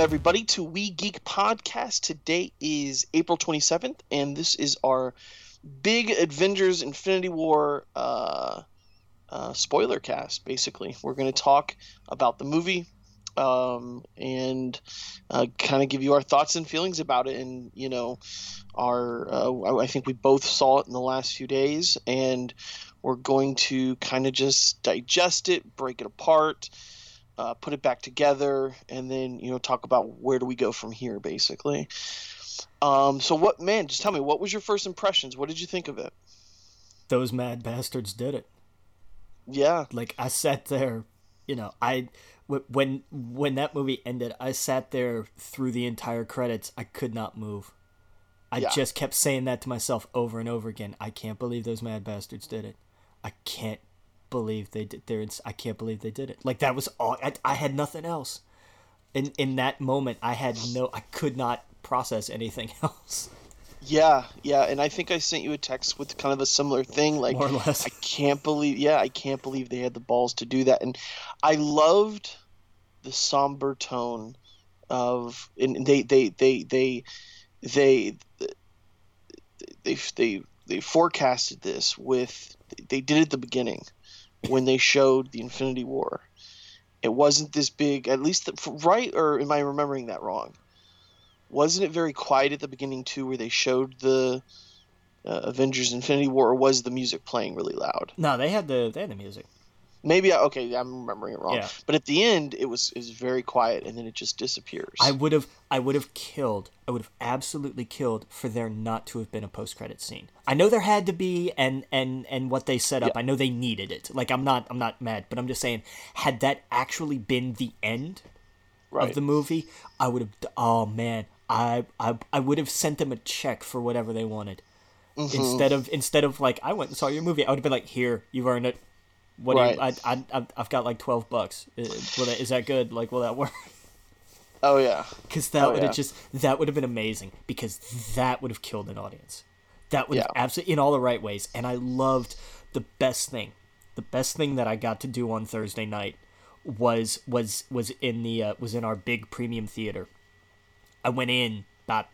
Everybody, to We Geek Podcast. Today is April 27th, and this is our big Avengers Infinity War uh, uh, spoiler cast, basically. We're going to talk about the movie um, and uh, kind of give you our thoughts and feelings about it. And, you know, our uh, I think we both saw it in the last few days, and we're going to kind of just digest it, break it apart uh, put it back together, and then you know talk about where do we go from here, basically. Um, so what, man? Just tell me, what was your first impressions? What did you think of it? Those mad bastards did it. Yeah, like I sat there, you know, I when when that movie ended, I sat there through the entire credits. I could not move. I yeah. just kept saying that to myself over and over again. I can't believe those mad bastards did it. I can't believe they did. They're ins- I can't believe they did it. Like that was all. I, I had nothing else. In in that moment, I had no. I could not process anything else. Yeah, yeah, and I think I sent you a text with kind of a similar thing. Like, More or less. I can't believe. Yeah, I can't believe they had the balls to do that. And I loved the somber tone of, and they they they they they they they, they forecasted this with. They did at the beginning when they showed the Infinity War. It wasn't this big, at least the, right, or am I remembering that wrong? Wasn't it very quiet at the beginning too, where they showed the uh, Avengers Infinity War, or was the music playing really loud? No, they had the they had the music. Maybe I, okay, I'm remembering it wrong. Yeah. But at the end, it was is very quiet, and then it just disappears. I would have I would have killed. I would have absolutely killed for there not to have been a post credit scene. I know there had to be, and and and what they set up. Yeah. I know they needed it. Like I'm not I'm not mad, but I'm just saying, had that actually been the end right. of the movie, I would have. Oh man, I I I would have sent them a check for whatever they wanted. Mm-hmm. Instead of instead of like I went and saw your movie, I would have been like, here, you've earned it what right. do you, I, I, I've got like 12 bucks. Will that, is that good? Like, will that work? Oh, yeah. Because that oh, would have yeah. just, that would have been amazing because that would have killed an audience. That would yeah. absolutely, in all the right ways. And I loved the best thing, the best thing that I got to do on Thursday night was, was, was in the, uh, was in our big premium theater. I went in about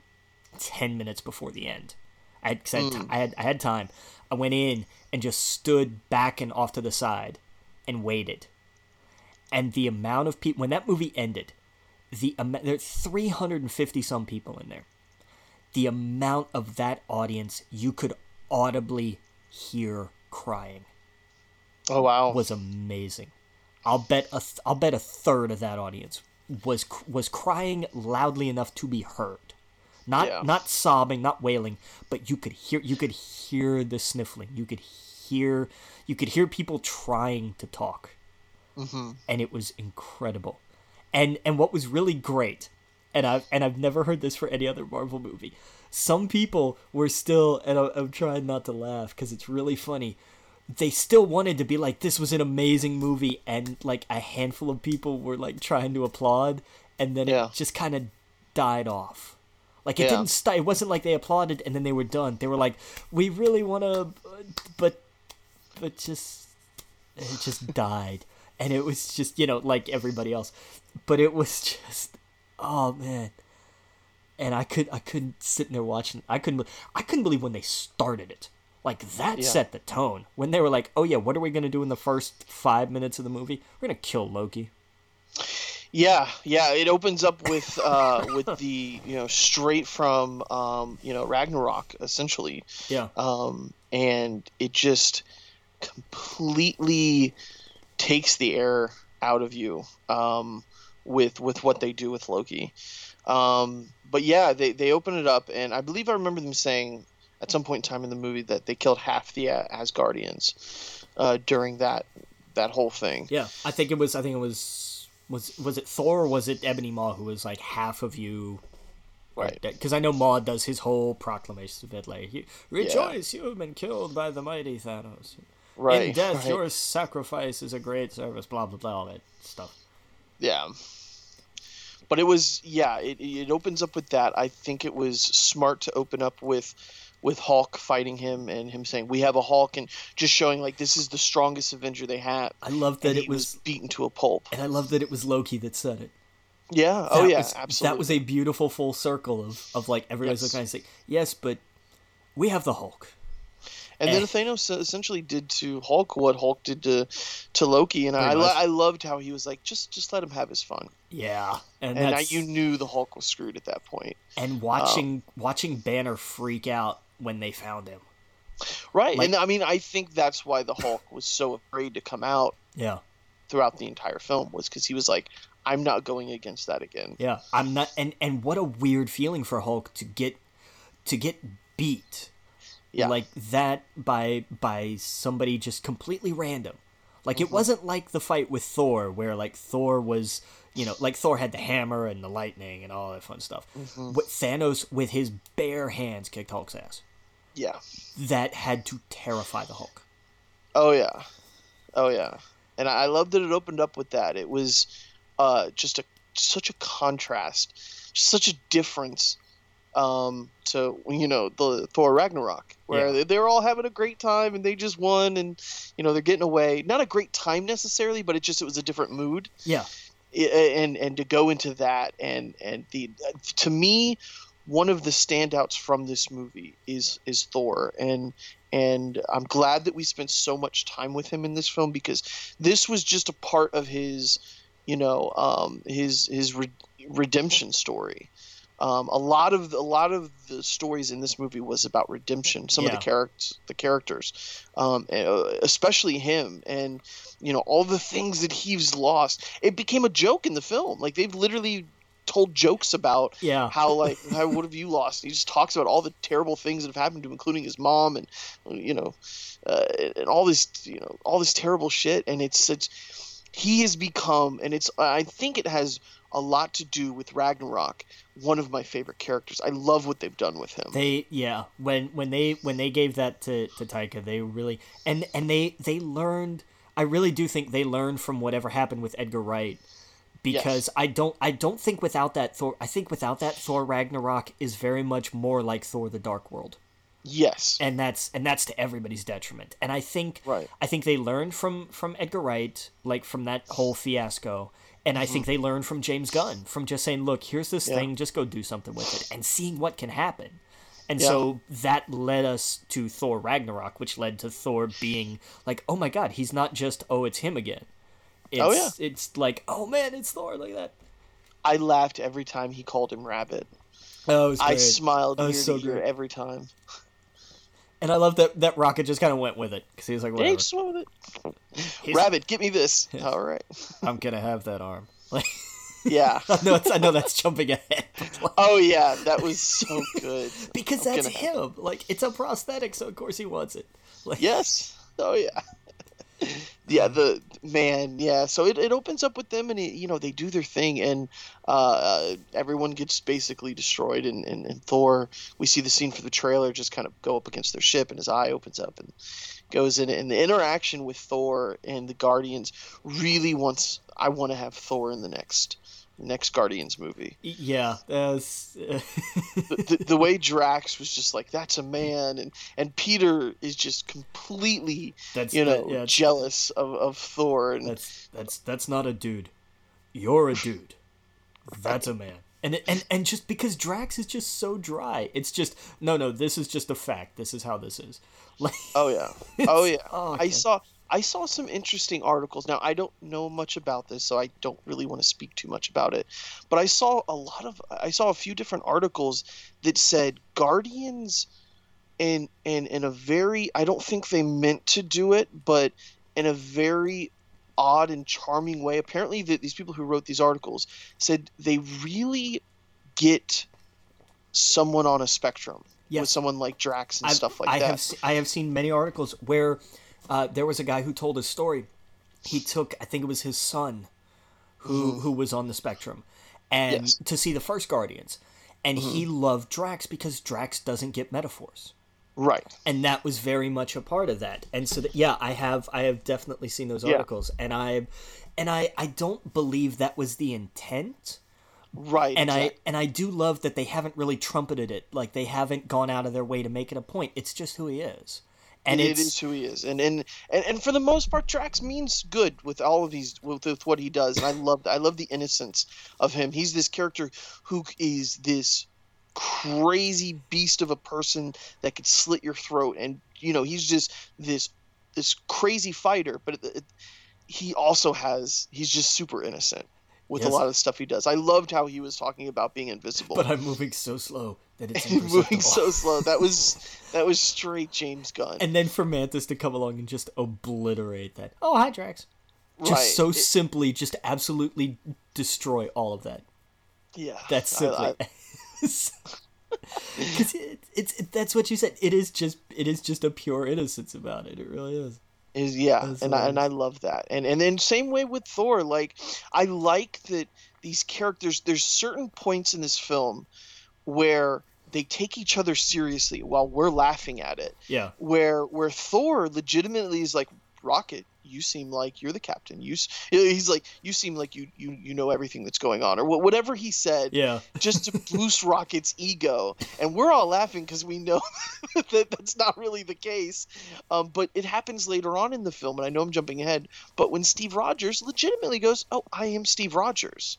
10 minutes before the end. I had, I, had, mm. I had, I had time. I went in and just stood back and off to the side and waited. And the amount of people when that movie ended, the um, there 350 some people in there. The amount of that audience you could audibly hear crying. Oh wow. Was amazing. I'll bet a th- I'll bet a third of that audience was was crying loudly enough to be heard. Not yeah. not sobbing, not wailing, but you could hear you could hear the sniffling. You could hear you could hear people trying to talk. Mm-hmm. And it was incredible. And and what was really great, and I've and I've never heard this for any other Marvel movie. Some people were still, and I'm, I'm trying not to laugh because it's really funny. They still wanted to be like, this was an amazing movie, and like a handful of people were like trying to applaud, and then yeah. it just kind of died off like it yeah. didn't start. It wasn't like they applauded and then they were done. They were like, "We really want to," but but just it just died, and it was just you know like everybody else, but it was just oh man. And I could I couldn't sit there watching. I couldn't I couldn't believe when they started it. Like that yeah. set the tone. When they were like, "Oh yeah, what are we gonna do in the first five minutes of the movie? We're gonna kill Loki." Yeah, yeah. It opens up with uh, with the you know straight from um, you know Ragnarok essentially. Yeah. Um, and it just completely takes the air out of you um, with with what they do with Loki. Um, but yeah, they they open it up, and I believe I remember them saying at some point in time in the movie that they killed half the Asgardians uh, during that that whole thing. Yeah, I think it was. I think it was was was it Thor or was it Ebony Maw who was like half of you Right. Because I know Maw does his whole proclamation of it, like, rejoice, yeah. you have been killed by the mighty Thanos. Right. In death, right. your sacrifice is a great service, blah, blah, blah, all that stuff. Yeah. But it was, yeah, it, it opens up with that. I think it was smart to open up with with Hulk fighting him and him saying we have a Hulk and just showing like this is the strongest Avenger they have. I love that it was, was, beaten to a pulp. And I love that it was Loki that said it. Yeah. That oh yeah. Was, absolutely. That was a beautiful full circle of of like everybody's yes. looking and saying, "Yes, but we have the Hulk." And, and then Thanos essentially did to Hulk what Hulk did to to Loki, and I I loved how he was like, just just let him have his fun. Yeah, and, and I, you knew the Hulk was screwed at that point. And watching um, watching Banner freak out when they found him. Right, like, and I mean, I think that's why the Hulk was so afraid to come out. Yeah. Throughout the entire film was because he was like, I'm not going against that again. Yeah, I'm not. And and what a weird feeling for Hulk to get to get beat, yeah. like that by by somebody just completely random. Like mm-hmm. it wasn't like the fight with Thor, where like Thor was, you know, like Thor had the hammer and the lightning and all that fun stuff. Mm-hmm. But Thanos, with his bare hands, kicked Hulk's ass. Yeah, that had to terrify the Hulk. Oh yeah, oh yeah, and I love that it opened up with that. It was uh, just a such a contrast, such a difference um, to you know the Thor Ragnarok, where yeah. they, are all having a great time and they just won, and you know they're getting away. Not a great time necessarily, but it just it was a different mood. Yeah, and and to go into that and and the to me one of the standouts from this movie is is Thor and and I'm glad that we spent so much time with him in this film because this was just a part of his you know um, his his re- redemption story. Um, a lot of a lot of the stories in this movie was about redemption. Some yeah. of the characters, the characters, um, uh, especially him, and you know all the things that he's lost. It became a joke in the film. Like they've literally told jokes about yeah. how like how what have you lost? He just talks about all the terrible things that have happened to him, including his mom and you know uh, and all this you know all this terrible shit. And it's such he has become, and it's I think it has a lot to do with Ragnarok, one of my favorite characters. I love what they've done with him. They yeah, when when they when they gave that to to Taika, they really and and they they learned I really do think they learned from whatever happened with Edgar Wright because yes. I don't I don't think without that Thor I think without that Thor Ragnarok is very much more like Thor the Dark World. Yes. And that's and that's to everybody's detriment. And I think right. I think they learned from from Edgar Wright, like from that whole fiasco. And I mm-hmm. think they learned from James Gunn from just saying, "Look, here's this yeah. thing, just go do something with it," and seeing what can happen. And yeah. so that led us to Thor Ragnarok, which led to Thor being like, "Oh my God, he's not just oh, it's him again." It's, oh yeah, it's like, "Oh man, it's Thor!" Like that. I laughed every time he called him Rabbit. Oh, I smiled ear so to ear every time. And I love that that Rocket just kind of went with it because he was like, "Whatever." Yeah, just went with it. He's, Rabbit, get me this. All right. I'm gonna have that arm. Like, yeah. I know it's, I know that's jumping ahead. Like, oh yeah, that was so good. because I'm that's him. Like it's a prosthetic, so of course he wants it. Like, yes. Oh yeah yeah the man yeah so it, it opens up with them and it, you know they do their thing and uh, uh, everyone gets basically destroyed and, and, and, thor. We see the scene for the trailer just kind of go up against their ship and his eye opens up and goes in and the interaction with thor and the guardians really wants i want to have thor in the next next Guardians movie. Yeah, that's the, the, the, way Drax was just like that's a man, and and Peter is just completely that's, you know that, yeah, jealous of, of Thor. And that's that's that's not a dude. You're a dude. That's a man. And, and and just because Drax is just so dry, it's just no no. This is just a fact. This is how this is. Like, oh yeah, oh yeah. Oh, okay. I saw I saw some interesting articles. Now, I don't know much about this, so I don't really want to speak too much about it. But I saw a lot of I saw a few different articles that said Guardians in in in a very I don't think they meant to do it, but in a very odd and charming way. Apparently, the, these people who wrote these articles said they really get someone on a spectrum yes. with someone like Drax and I've, stuff like I that. Have, I have seen many articles where uh, there was a guy who told a story. He took, I think it was his son, who mm-hmm. who was on the spectrum, and yes. to see the first Guardians, and mm-hmm. he loved Drax because Drax doesn't get metaphors. Right. And that was very much a part of that. And so that, yeah, I have I have definitely seen those articles yeah. and I and I I don't believe that was the intent. Right. And exactly. I and I do love that they haven't really trumpeted it. Like they haven't gone out of their way to make it a point. It's just who he is. And it is who he is. And, and and and for the most part Drax means good with all of these with, with what he does. And I love I love the innocence of him. He's this character who is this crazy beast of a person that could slit your throat and you know he's just this this crazy fighter but it, it, he also has he's just super innocent with yes. a lot of stuff he does i loved how he was talking about being invisible but i'm moving so slow that it's moving so slow that was that was straight james gunn and then for mantis to come along and just obliterate that oh hi drax just right. so it, simply just absolutely destroy all of that yeah that's simply because it, it's it, that's what you said. It is just it is just a pure innocence about it. It really is. Is yeah, that's and I, and I love that. And and then same way with Thor. Like I like that these characters. There's certain points in this film where they take each other seriously while we're laughing at it. Yeah. Where where Thor legitimately is like Rocket, you seem like you're the captain. You he's like you seem like you you you know everything that's going on or whatever he said. Yeah. just to boost Rocket's ego, and we're all laughing because we know that that's not really the case. Um, but it happens later on in the film, and I know I'm jumping ahead. But when Steve Rogers legitimately goes, "Oh, I am Steve Rogers,"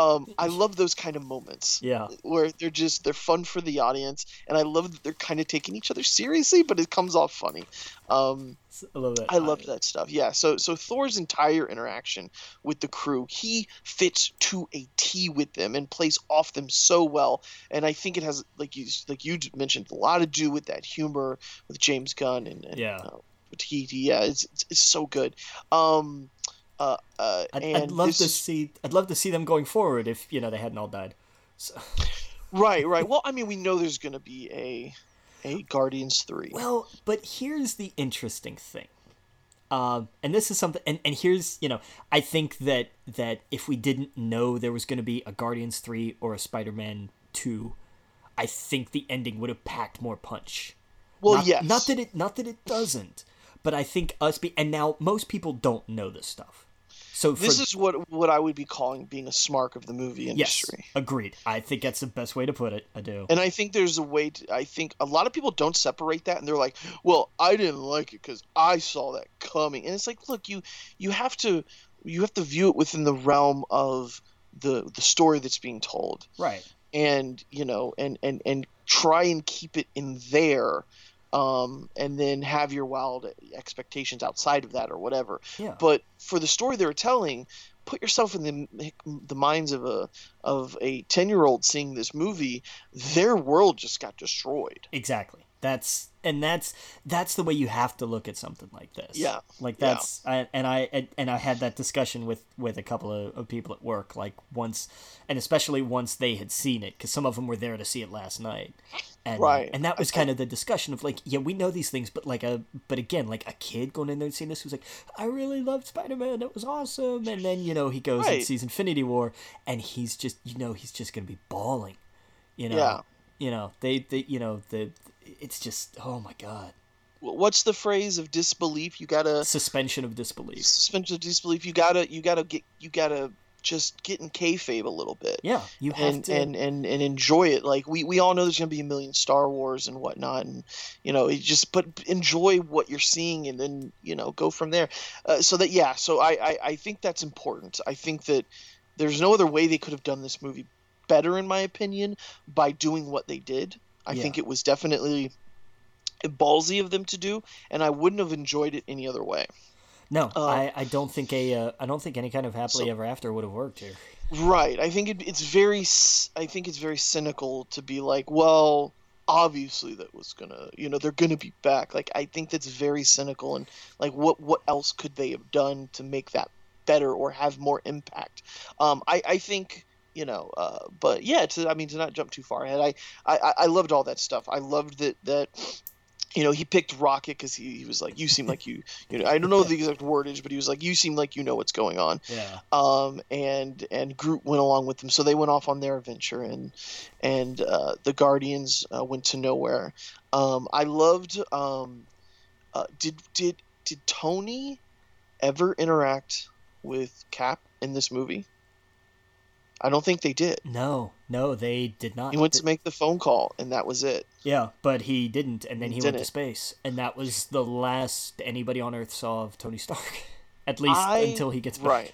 Um, I love those kind of moments. Yeah. Where they're just they're fun for the audience, and I love that they're kind of taking each other seriously, but it comes off funny. Um, I love that. I love that stuff. Yeah. So so Thor's entire interaction with the crew, he fits to a T with them and plays off them so well. And I think it has like you like you mentioned a lot to do with that humor with James Gunn and, and yeah. Uh, he, yeah, it's, it's, it's so good. Um, uh, uh, I'd, I'd, love this... to see. I'd love to see them going forward if you know they hadn't all died. So. Right, right. Well, I mean, we know there's going to be a a Guardians three. Well, but here's the interesting thing, um, and this is something. And, and here's you know, I think that that if we didn't know there was going to be a Guardians three or a Spider Man two, I think the ending would have packed more punch. Well, not, yes. Not that it. Not that it doesn't. But I think us be and now most people don't know this stuff. So this is what what I would be calling being a smark of the movie industry. Yes, agreed. I think that's the best way to put it. I do. And I think there's a way to. I think a lot of people don't separate that, and they're like, "Well, I didn't like it because I saw that coming." And it's like, look, you you have to you have to view it within the realm of the the story that's being told. Right. And you know, and and and try and keep it in there um, and then have your wild expectations outside of that or whatever. Yeah. But for the story they're telling, put yourself in the the minds of a of a ten year old seeing this movie. Their world just got destroyed. Exactly. That's and that's that's the way you have to look at something like this. Yeah, like that's yeah. I, and I and I had that discussion with with a couple of, of people at work. Like once, and especially once they had seen it, because some of them were there to see it last night. And, right. And that was kind of the discussion of like, yeah, we know these things, but like a, but again, like a kid going in there and seeing this was like, I really loved Spider Man. It was awesome. And then you know he goes right. and sees Infinity War, and he's just you know he's just gonna be bawling. You know. Yeah. You know they, they you know the it's just oh my god. What's the phrase of disbelief? You gotta suspension of disbelief. Suspension of disbelief. You gotta you gotta get you gotta just get in kayfabe a little bit. Yeah you have and, to. and and and enjoy it. Like we we all know there's gonna be a million star wars and whatnot and you know it just but enjoy what you're seeing and then you know go from there. Uh, so that yeah so I, I i think that's important. I think that there's no other way they could have done this movie better in my opinion by doing what they did I yeah. think it was definitely ballsy of them to do, and I wouldn't have enjoyed it any other way. No, uh, I, I don't think a uh, I don't think any kind of happily so, ever after would have worked here. Right. I think it, it's very I think it's very cynical to be like, well, obviously that was gonna you know they're gonna be back. Like I think that's very cynical and like what what else could they have done to make that better or have more impact? Um, I I think you know uh, but yeah to i mean to not jump too far ahead I, I i loved all that stuff i loved that that you know, he picked Rocket because he, he was like, "You seem like you, you know." I don't know the exact wordage, but he was like, "You seem like you know what's going on." Yeah. Um, and and Groot went along with them, so they went off on their adventure, and and uh, the Guardians uh, went to nowhere. Um, I loved. Um, uh, did did did Tony ever interact with Cap in this movie? I don't think they did. No, no, they did not. He went to make the phone call, and that was it. Yeah, but he didn't, and then he, He went to space, and that was the last anybody on Earth saw of Tony Stark, at least I- until he gets back. Right.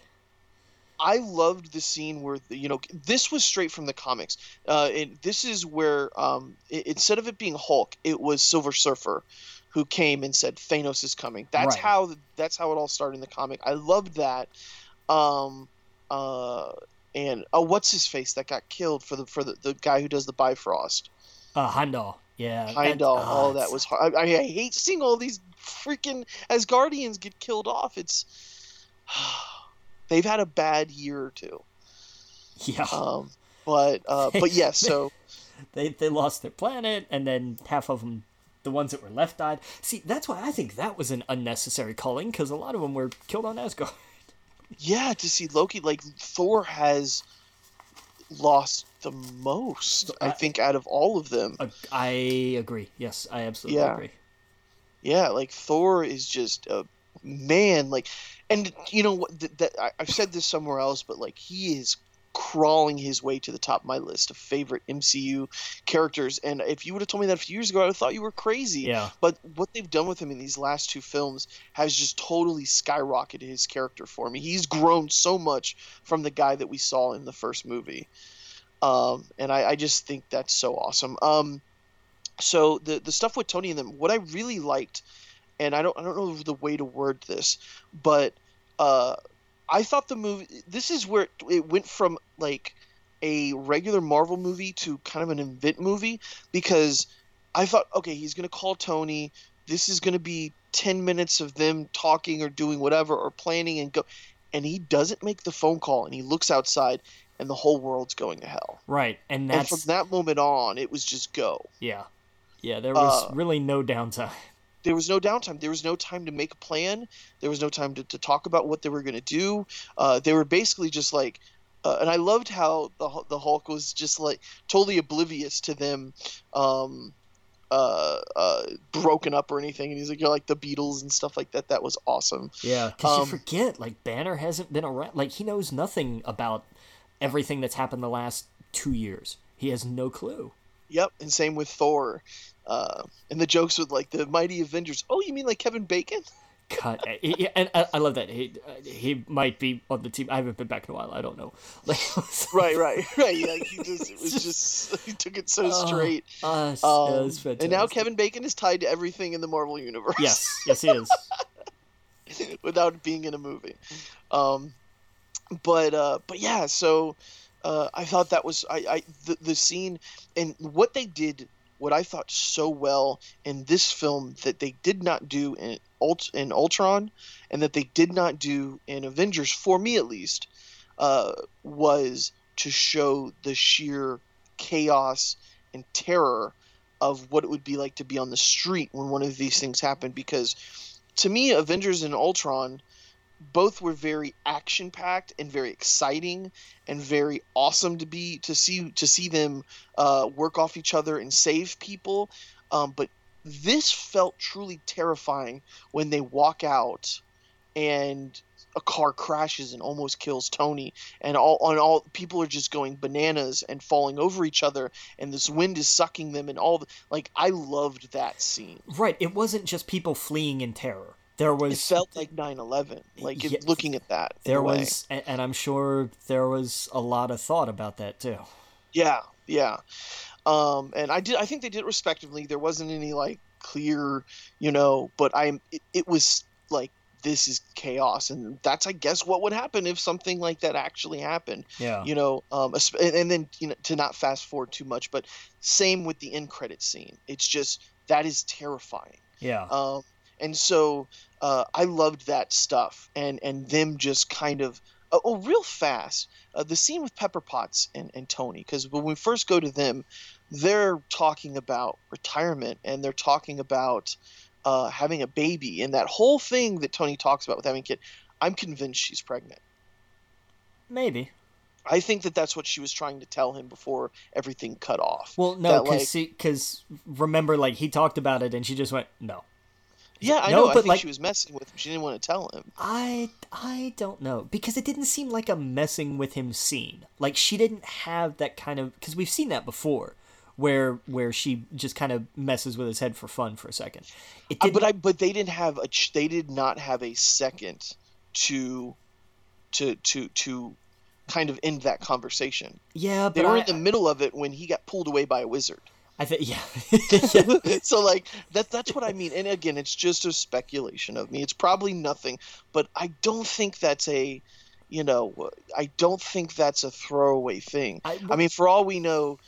I loved the scene where the, you know this was straight from the comics. Uh, it, this is where um, i instead of it being Hulk, it was Silver Surfer, who came and said Thanos is coming. That's Right. how that's how it all started in the comic. I loved that. Um, uh, and oh, what's his face that got killed for the for the, the guy who does the Bifrost? Uh, Heimdall. Yeah. Heimdall. ah, oh, that was hard. I, I hate seeing all these freaking Asgardians get killed off. It's they've had a bad year or two. Yeah. Um, but uh, but yes, so they they lost their planet, and then half of them, the ones that were left, died. See, that's why I think that was an unnecessary culling, because a lot of them were killed on Asgard. Yeah, to see Loki like Thor has lost the most, I I- think, out of all of them. I agree. Yes, I absolutely Yeah. agree. Yeah, like Thor is just a man. Like, and you know what? That I've said this somewhere else, but like he is crawling his way to the top of my list of favorite MCU characters. And if you would have told me that a few years ago, I would have thought you were crazy. Yeah. But what they've done with him in these last two films has just totally skyrocketed his character for me. He's grown so much from the guy that we saw in the first movie. Um, and I, I just think that's so awesome. Um, so the the stuff with Tony and them, what I really liked, and I don't I don't know the way to word this, but uh, I thought the movie. This is where it, it went from like a regular Marvel movie to kind of an invent movie because I thought, okay, he's gonna call Tony. This is gonna be ten minutes of them talking or doing whatever or planning and go, and he doesn't make the phone call and he looks outside and the whole world's going to hell. Right, and And that's from that moment on, it was just go. yeah, yeah. There was Uh, really no downtime. There was no downtime. There was no time to make a plan. There was no time to, to talk about what they were going to do. Uh, they were basically just like, uh, and I loved how the the Hulk was just like totally oblivious to them, um, uh, uh, broken up or anything. And he's like, you're like the Beatles and stuff like that. That was awesome. Yeah, because um, you forget, like Banner hasn't been around. Like he knows nothing about everything that's happened the last two years. He has no clue. Yep, and same with Thor. Uh, and the jokes with like the mighty Avengers. Oh, you mean like Kevin Bacon? Cut, Yeah, and I, I love that he uh, he might be on the team. I haven't been back in a while. I don't know. Like, Right, right, right. Yeah, he just it was just he took it so Oh, straight. uh, it's- Um, and now. Kevin Bacon is tied to everything in the Marvel universe. Yes, yes, he is. without being in a movie. Um, but uh, but yeah, so uh, I thought that was I, I the, the scene and what they did. What I thought so well in this film that they did not do in Ult- in Ultron, and that they did not do in Avengers, for me at least, uh, was to show the sheer chaos and terror of what it would be like to be on the street when one of these things happened. Because to me, Avengers and Ultron both were very action packed and very exciting and very awesome to be to see to see them uh, work off each other and save people. Um, but this felt truly terrifying when they walk out and a car crashes and almost kills Tony, and all on all people are just going bananas and falling over each other, and this wind is sucking them, and all the, like I loved that scene. Right. It wasn't just people fleeing in terror. There was It felt like 9/11, like Yeah. looking at that. there a way. was, and, I'm sure there was a lot of thought about that too. Yeah, yeah. Um, and I did. I think they did respectively. There wasn't any like clear, you know. But I'm. It, it was like this is chaos, and that's I guess what would happen if something like that actually happened. Yeah. You know. Um, and, and then you know to not fast forward too much, but same with the end credit scene. It's just that is terrifying. Yeah. Um, and so uh, I loved that stuff, and and them just kind of oh, oh real fast. Uh, the scene with Pepper Potts and, and Tony, because when we first go to them, they're talking about retirement and they're talking about uh, having a baby and that whole thing that Tony talks about with having a kid. I'm convinced she's pregnant. Maybe. I think that that's what she was trying to tell him before everything cut off. Well, no, because like, because remember, like he talked about it, and she just went, "No." Yeah, I no, know. I think like, she was messing with him. She didn't want to tell him. I I don't know because it didn't seem like a messing with him scene. Like she didn't have that kind of because we've seen that before, where where she just kind of messes with his head for fun for a second. It uh, but I but they didn't have a they did not have a second to to to to kind of end that conversation. Yeah, they were I, in the middle of it when he got pulled away by a wizard. I think yeah. yeah. so like that that's what I mean. And again, it's just a speculation of me. It's probably nothing, but I don't think that's a you know, I don't think that's a throwaway thing. I, I mean, for all we know,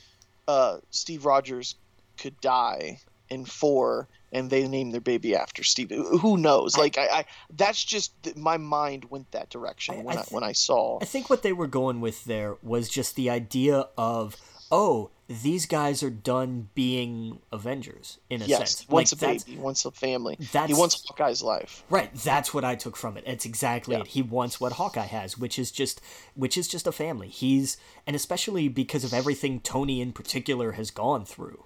uh, Steve Rogers could die in four and they name their baby after Steve. Who knows? Like I, I that's just my mind went that direction when I, th- I, when I saw. I think what they were going with there was just the idea of oh these guys are done being Avengers in a yes, sense. Once like, a baby, once a family. That's, he wants Hawkeye's life. Right. That's what I took from it. It's exactly yeah. it. He wants what Hawkeye has, which is just which is just a family. He's and especially because of everything Tony in particular has gone through.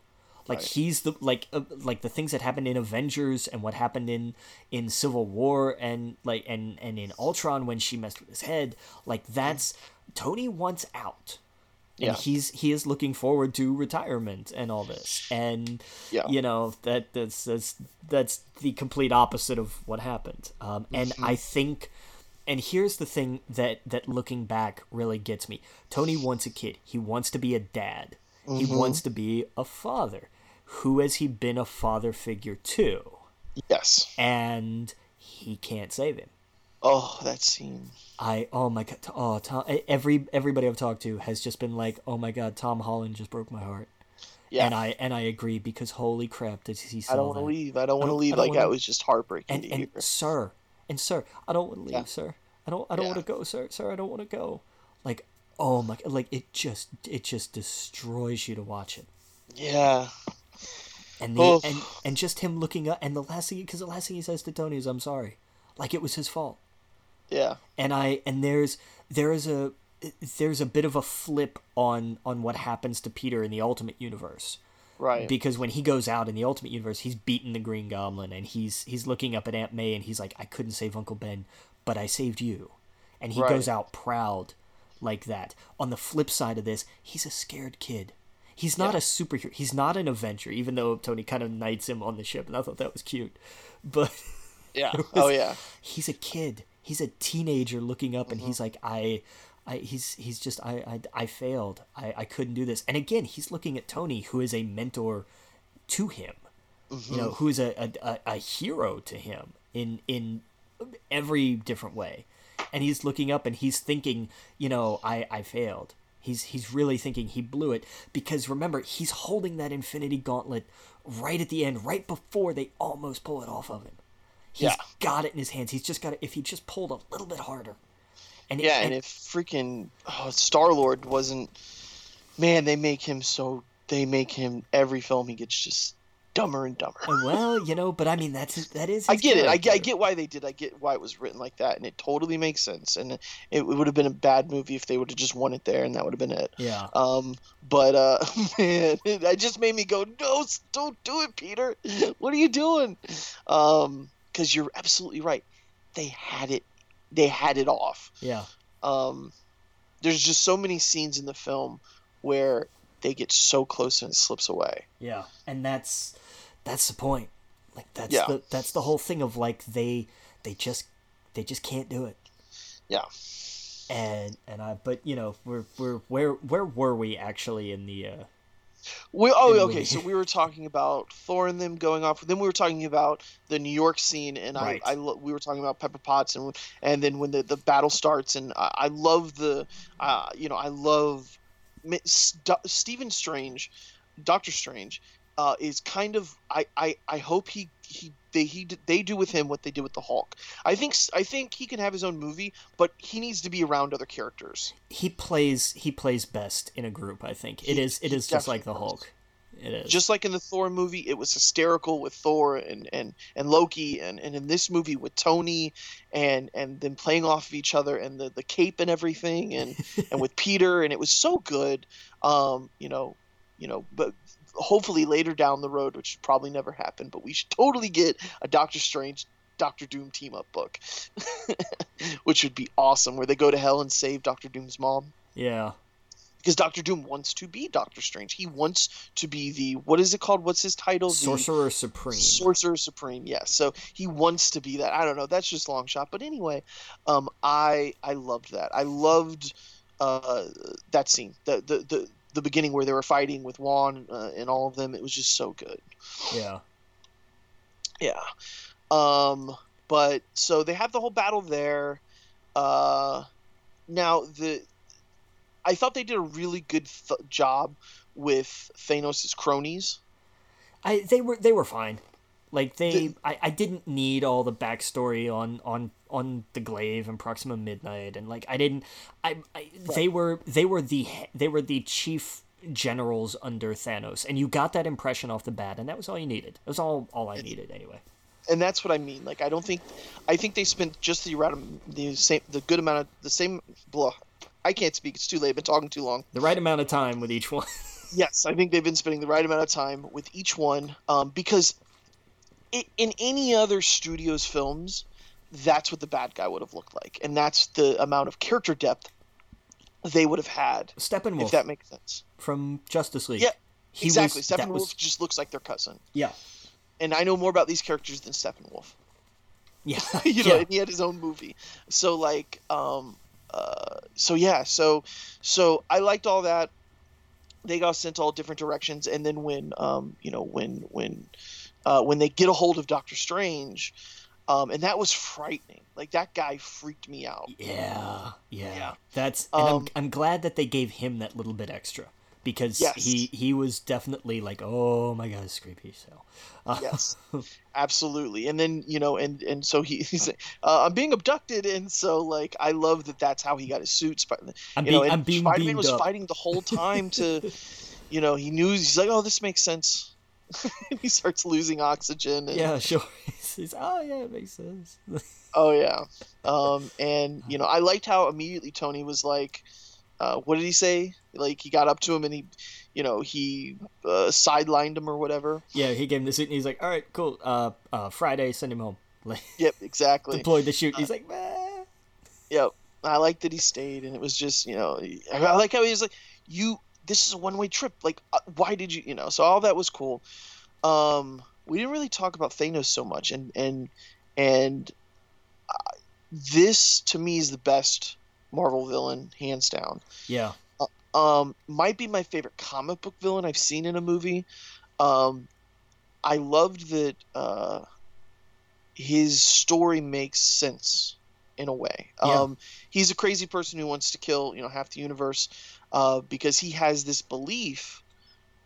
Like right. he's the like uh, like the things that happened in Avengers and what happened in in Civil War and like and and in Ultron when she messed with his head. Like that's Tony wants out. And yeah. he's he is looking forward to retirement and all this. And yeah. you know, that that's that's that's the complete opposite of what happened. Um, and mm-hmm. I think and here's the thing that that looking back really gets me. Tony wants a kid. He wants to be a dad. Mm-hmm. He wants to be a father. Who has he been a father figure to? Yes. And he can't save him. Oh, that scene. I oh my god oh Tom every everybody I've talked to has just been like oh my god Tom Holland just broke my heart. Yeah. And I and I agree because holy crap did he I don't want to leave. I don't want to leave. Like that was just heartbreaking. And, and sir, and sir, I don't want to leave, yeah. sir. I don't I don't yeah. want to go, sir. Sir, I don't want to go. Like oh my like it just it just destroys you to watch it. Yeah. And the and and just him looking up and the last thing because the last thing he says to Tony is I'm sorry, like it was his fault. Yeah. And I and there's there is a there's a bit of a flip on on what happens to Peter in the Ultimate Universe. Right. Because when he goes out in the Ultimate Universe, he's beaten the Green Goblin and he's he's looking up at Aunt May and he's like, I couldn't save Uncle Ben, but I saved you. And he right. goes out proud like that. On the flip side of this, he's a scared kid. He's not yeah. a superhero. He's not an Avenger, even though Tony kind of knights him on the ship, and I thought that was cute. But yeah, oh, was, oh yeah, he's a kid he's a teenager looking up and mm-hmm. he's like i I, he's he's just I, I, I failed I, I couldn't do this and again he's looking at Tony who is a mentor to him mm-hmm. you know mm-hmm. who is a, a, a hero to him in in every different way and he's looking up and he's thinking you know I, I failed he's he's really thinking he blew it because remember he's holding that infinity gauntlet right at the end right before they almost pull it off of him He's yeah. got it in his hands. He's just got it. If he just pulled a little bit harder. And yeah, it, and, and, if freaking oh, Star Lord wasn't, man, they make him so. They make him every film he gets just dumber and dumber. well, you know, but I mean that's that is. I get character. it. I get, I get why they did. I get why it was written like that, and it totally makes sense. And it, it would have been a bad movie if they would have just won it there, and that would have been it. Yeah. Um. But uh, man, it, it just made me go, no, don't do it, Peter. What are you doing? Um because you're absolutely right. They had it. They had it off. Yeah. Um, there's just so many scenes in the film where they get so close and it slips away. Yeah, and that's that's the point. Like that's yeah. the that's the whole thing of like they they just they just can't do it. Yeah. And and I but you know we're we're where where were we actually in the uh we oh okay, so we were talking about Thor and them going off. Then we were talking about the New York scene, and right. I, I we were talking about Pepper Potts, and and then when the, the battle starts, and I, I love the, uh, you know, I love Stephen Strange, Doctor Strange, uh, is kind of I, I I hope he he they he they do with him what they did with the Hulk. I think I think he can have his own movie, but he needs to be around other characters. He plays he plays best in a group. I think it is it is just like the Hulk. It is. Just like in the Thor movie, it was hysterical with Thor and and and Loki, and and in this movie with Tony, and and them playing off of each other, and the the cape and everything, and and with Peter, and it was so good. Um, you know, you know, but hopefully later down the road, which probably never happened, but we should totally get a Doctor Strange Doctor Doom team up book, which would be awesome, where they go to hell and save Doctor Doom's mom. Yeah. Because Doctor Doom wants to be Doctor Strange. He wants to be the what is it called? What's his title? Sorcerer the, Supreme. Sorcerer Supreme. Yes. So he wants to be that. I don't know. That's just long shot. But anyway, um, I I loved that. I loved uh, that scene. The the the the beginning where they were fighting with Wong uh, and all of them. It was just so good. Yeah. Yeah. Um, but so they have the whole battle there. Uh, now the I thought they did a really good th- job with Thanos' cronies. I they were they were fine. Like they, the, I, I didn't need all the backstory on on on the glaive and Proxima Midnight, and like I didn't, I, I they were they were the they were the chief generals under Thanos, and you got that impression off the bat, and that was all you needed. That was all all I needed anyway and that's what I mean. Like I don't think, I think they spent just the right the same the good amount of the same. Blah, I can't speak. It's too late. I've been talking too long. The right amount of time with each one. yes, I think they've been spending the right amount of time with each one um, because it, in any other studio's films, that's what the bad guy would have looked like, and that's the amount of character depth they would have had. Steppenwolf, if that makes sense. From Justice League. Yeah, he exactly. Was, Steppenwolf was... just looks like their cousin. Yeah and I know more about these characters than Steppenwolf. Yeah, you know, yeah. he had his own movie. So like, um, uh, so yeah, so so I liked all that. They got sent all different directions, and then when um, you know, when when uh, when they get a hold of Doctor Strange, um, and that was frightening. Like that guy freaked me out. Yeah, yeah. yeah. That's and um, I'm I'm glad that they gave him that little bit extra because yes. he he was definitely like, oh my god, it's creepy. So uh, yes, absolutely. And then you know, and and so he, he's like, uh, I'm being abducted, and so like I love that that's how he got his suit. Sp- I'm you being, know, I'm being Spider-Man was up. fighting the whole time to, you know, he knew he's like, oh, this makes sense. he starts losing oxygen. And, yeah, sure. He's, oh yeah, it makes sense. oh yeah, um, and you know, I liked how immediately Tony was like, uh, what did he say? Like he got up to him and he, you know, he uh, sidelined him or whatever. Yeah, he gave him the suit and he's like, "All right, cool. Uh, uh Friday, send him home." yep, exactly. Deployed the shoot. He's like, "Man." Yep. I like that he stayed, and it was just, you know, I like how he was like, "You, this is a one-way trip. Like, uh, why did you, you know?" So all that was cool. Um, we didn't really talk about Thanos so much, and and and uh, this to me is the best Marvel villain, hands down. Yeah. Uh, um, might be my favorite comic book villain I've seen in a movie. Um, I loved that uh, his story makes sense in a way. Yeah. Um, he's a crazy person who wants to kill, you know, half the universe uh, because he has this belief,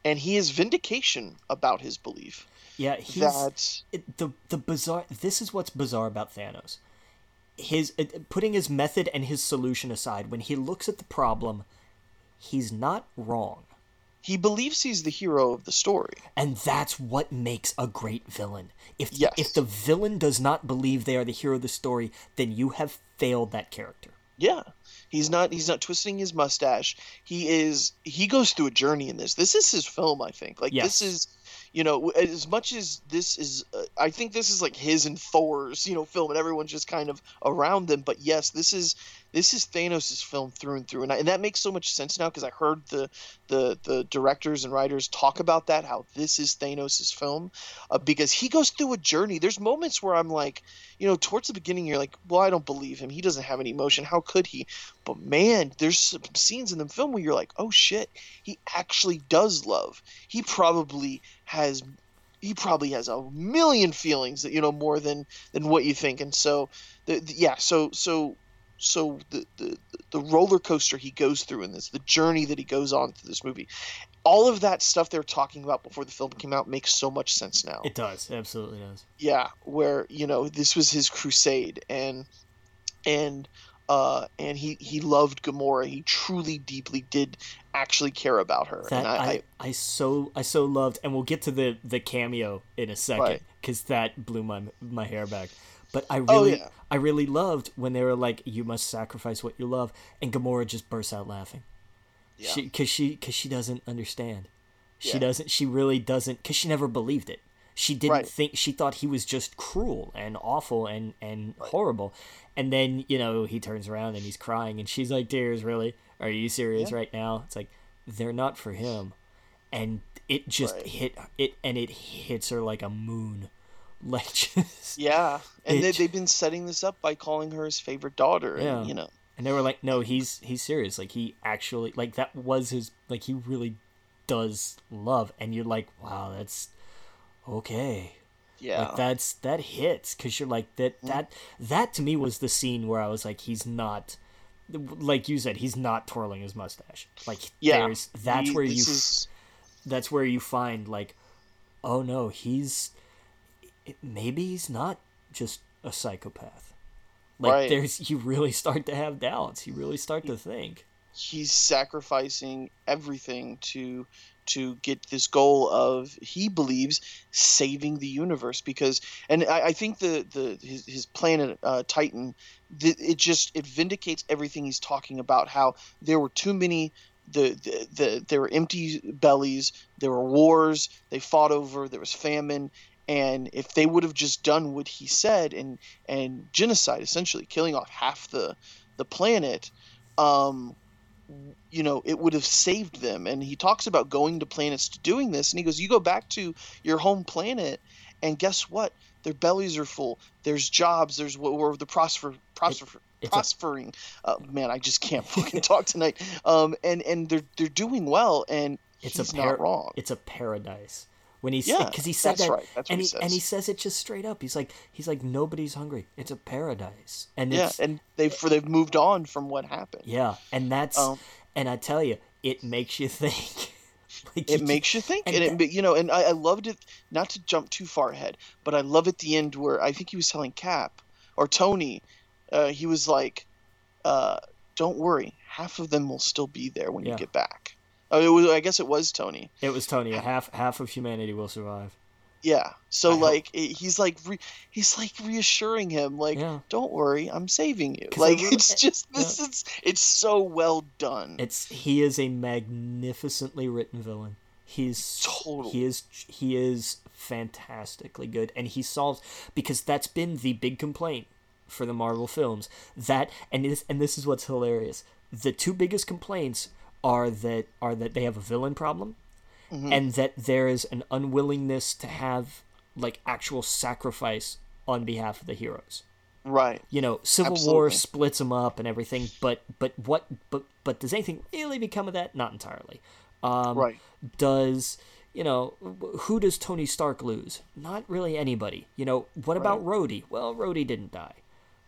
and he has vindication about his belief. Yeah, he's that... it, the the bizarre. This is what's bizarre about Thanos his uh, putting his method and his solution aside when he looks at the problem he's not wrong he believes he's the hero of the story and that's what makes a great villain if yes. if the villain does not believe they are the hero of the story then you have failed that character yeah he's not he's not twisting his mustache he is he goes through a journey in this this is his film i think like yes. this is you know, as much as this is, uh, I think this is like his and Thor's, you know, film, and everyone's just kind of around them. But yes, this is this is Thanos' film through and through, and, I, and that makes so much sense now because I heard the the the directors and writers talk about that how this is Thanos' film uh, because he goes through a journey. There's moments where I'm like, you know, towards the beginning, you're like, well, I don't believe him. He doesn't have any emotion. How could he? But man, there's some scenes in the film where you're like, oh shit, he actually does love. He probably has he probably has a million feelings that you know more than than what you think and so the, the, yeah so so so the, the the roller coaster he goes through in this the journey that he goes on through this movie all of that stuff they were talking about before the film came out makes so much sense now it does it absolutely does yeah where you know this was his crusade and and uh, and he he loved Gamora. He truly, deeply did actually care about her. That and I, I, I, so I so loved, and we'll get to the the cameo in a second because right. that blew my my hair back. But I oh, really, oh, yeah. I really loved when they were like, "You must sacrifice what you love," and Gamora just bursts out laughing. Yeah. She, cause she, cause she doesn't understand. She yeah. doesn't. She really doesn't. Cause she never believed it. She didn't right. think. She thought he was just cruel and awful and and right. horrible. And then you know he turns around and he's crying, and she's like, "Tears, really? Are you serious yeah. right now?" It's like they're not for him, and it just right. hit it, and it hits her like a moon. Like just yeah, and they, they've been setting this up by calling her his favorite daughter. Yeah, and, you know, and they were like, "No, he's he's serious. Like he actually like that was his like he really does love." And you're like, "Wow, that's okay." Yeah, like that's that hits because you're like that mm. that that to me was the scene where I was like, he's not like you said, he's not twirling his mustache. Like yeah, there's that's he, where you is... that's where you find like, oh no, he's maybe he's not just a psychopath. Like right. there's you really start to have doubts. You really start to think. He's sacrificing everything to to get this goal of he believes saving the universe. Because and I, I think the the his, his planet uh, Titan the, it just it vindicates everything he's talking about. How there were too many the, the, the there were empty bellies. There were wars. They fought over. There was famine and if they would have just done what he said and and genocide essentially killing off half the the planet um you know it would have saved them. And he talks about going to planets to doing this. And he goes you go back to your home planet and guess what? Their bellies are full. There's jobs. There's what were the prosper prosper it, prospering a, uh, man i just can't fucking talk tonight. Um and and they're they're doing well and it's he's a par- not wrong. it's a paradise when he's yeah, because he said that right. and he, he and he says it just straight up. He's like he's like nobody's hungry. It's a paradise. And yeah, and they've for they've moved on from what happened. Yeah, and that's um, and I tell you, it makes you think. like it you, makes you think, and, and it, you know, and I, I loved it. Not to jump too far ahead, but I love at the end where I think he was telling Cap or Tony, uh, he was like, uh, "Don't worry, half of them will still be there when yeah. you get back." Oh, it was. I guess it was Tony. It was Tony. Half half of humanity will survive. Yeah. So I like he's like re, he's like reassuring him like yeah. don't worry, I'm saving you. Like really, it's just this yeah. is it's so well done. It's he is a magnificently written villain. He's totally. he is he is fantastically good and he solves because that's been the big complaint for the Marvel films that and this and this is what's hilarious. The two biggest complaints are that are that they have a villain problem mm-hmm. and that there is an unwillingness to have like actual sacrifice on behalf of the heroes. Right. You know civil Absolutely. war splits them up and everything but but what but but does anything really become of that? Not entirely. Um, right. does you know who does tony stark lose? Not really anybody. You know what right. about rhodey? Well rhodey didn't die.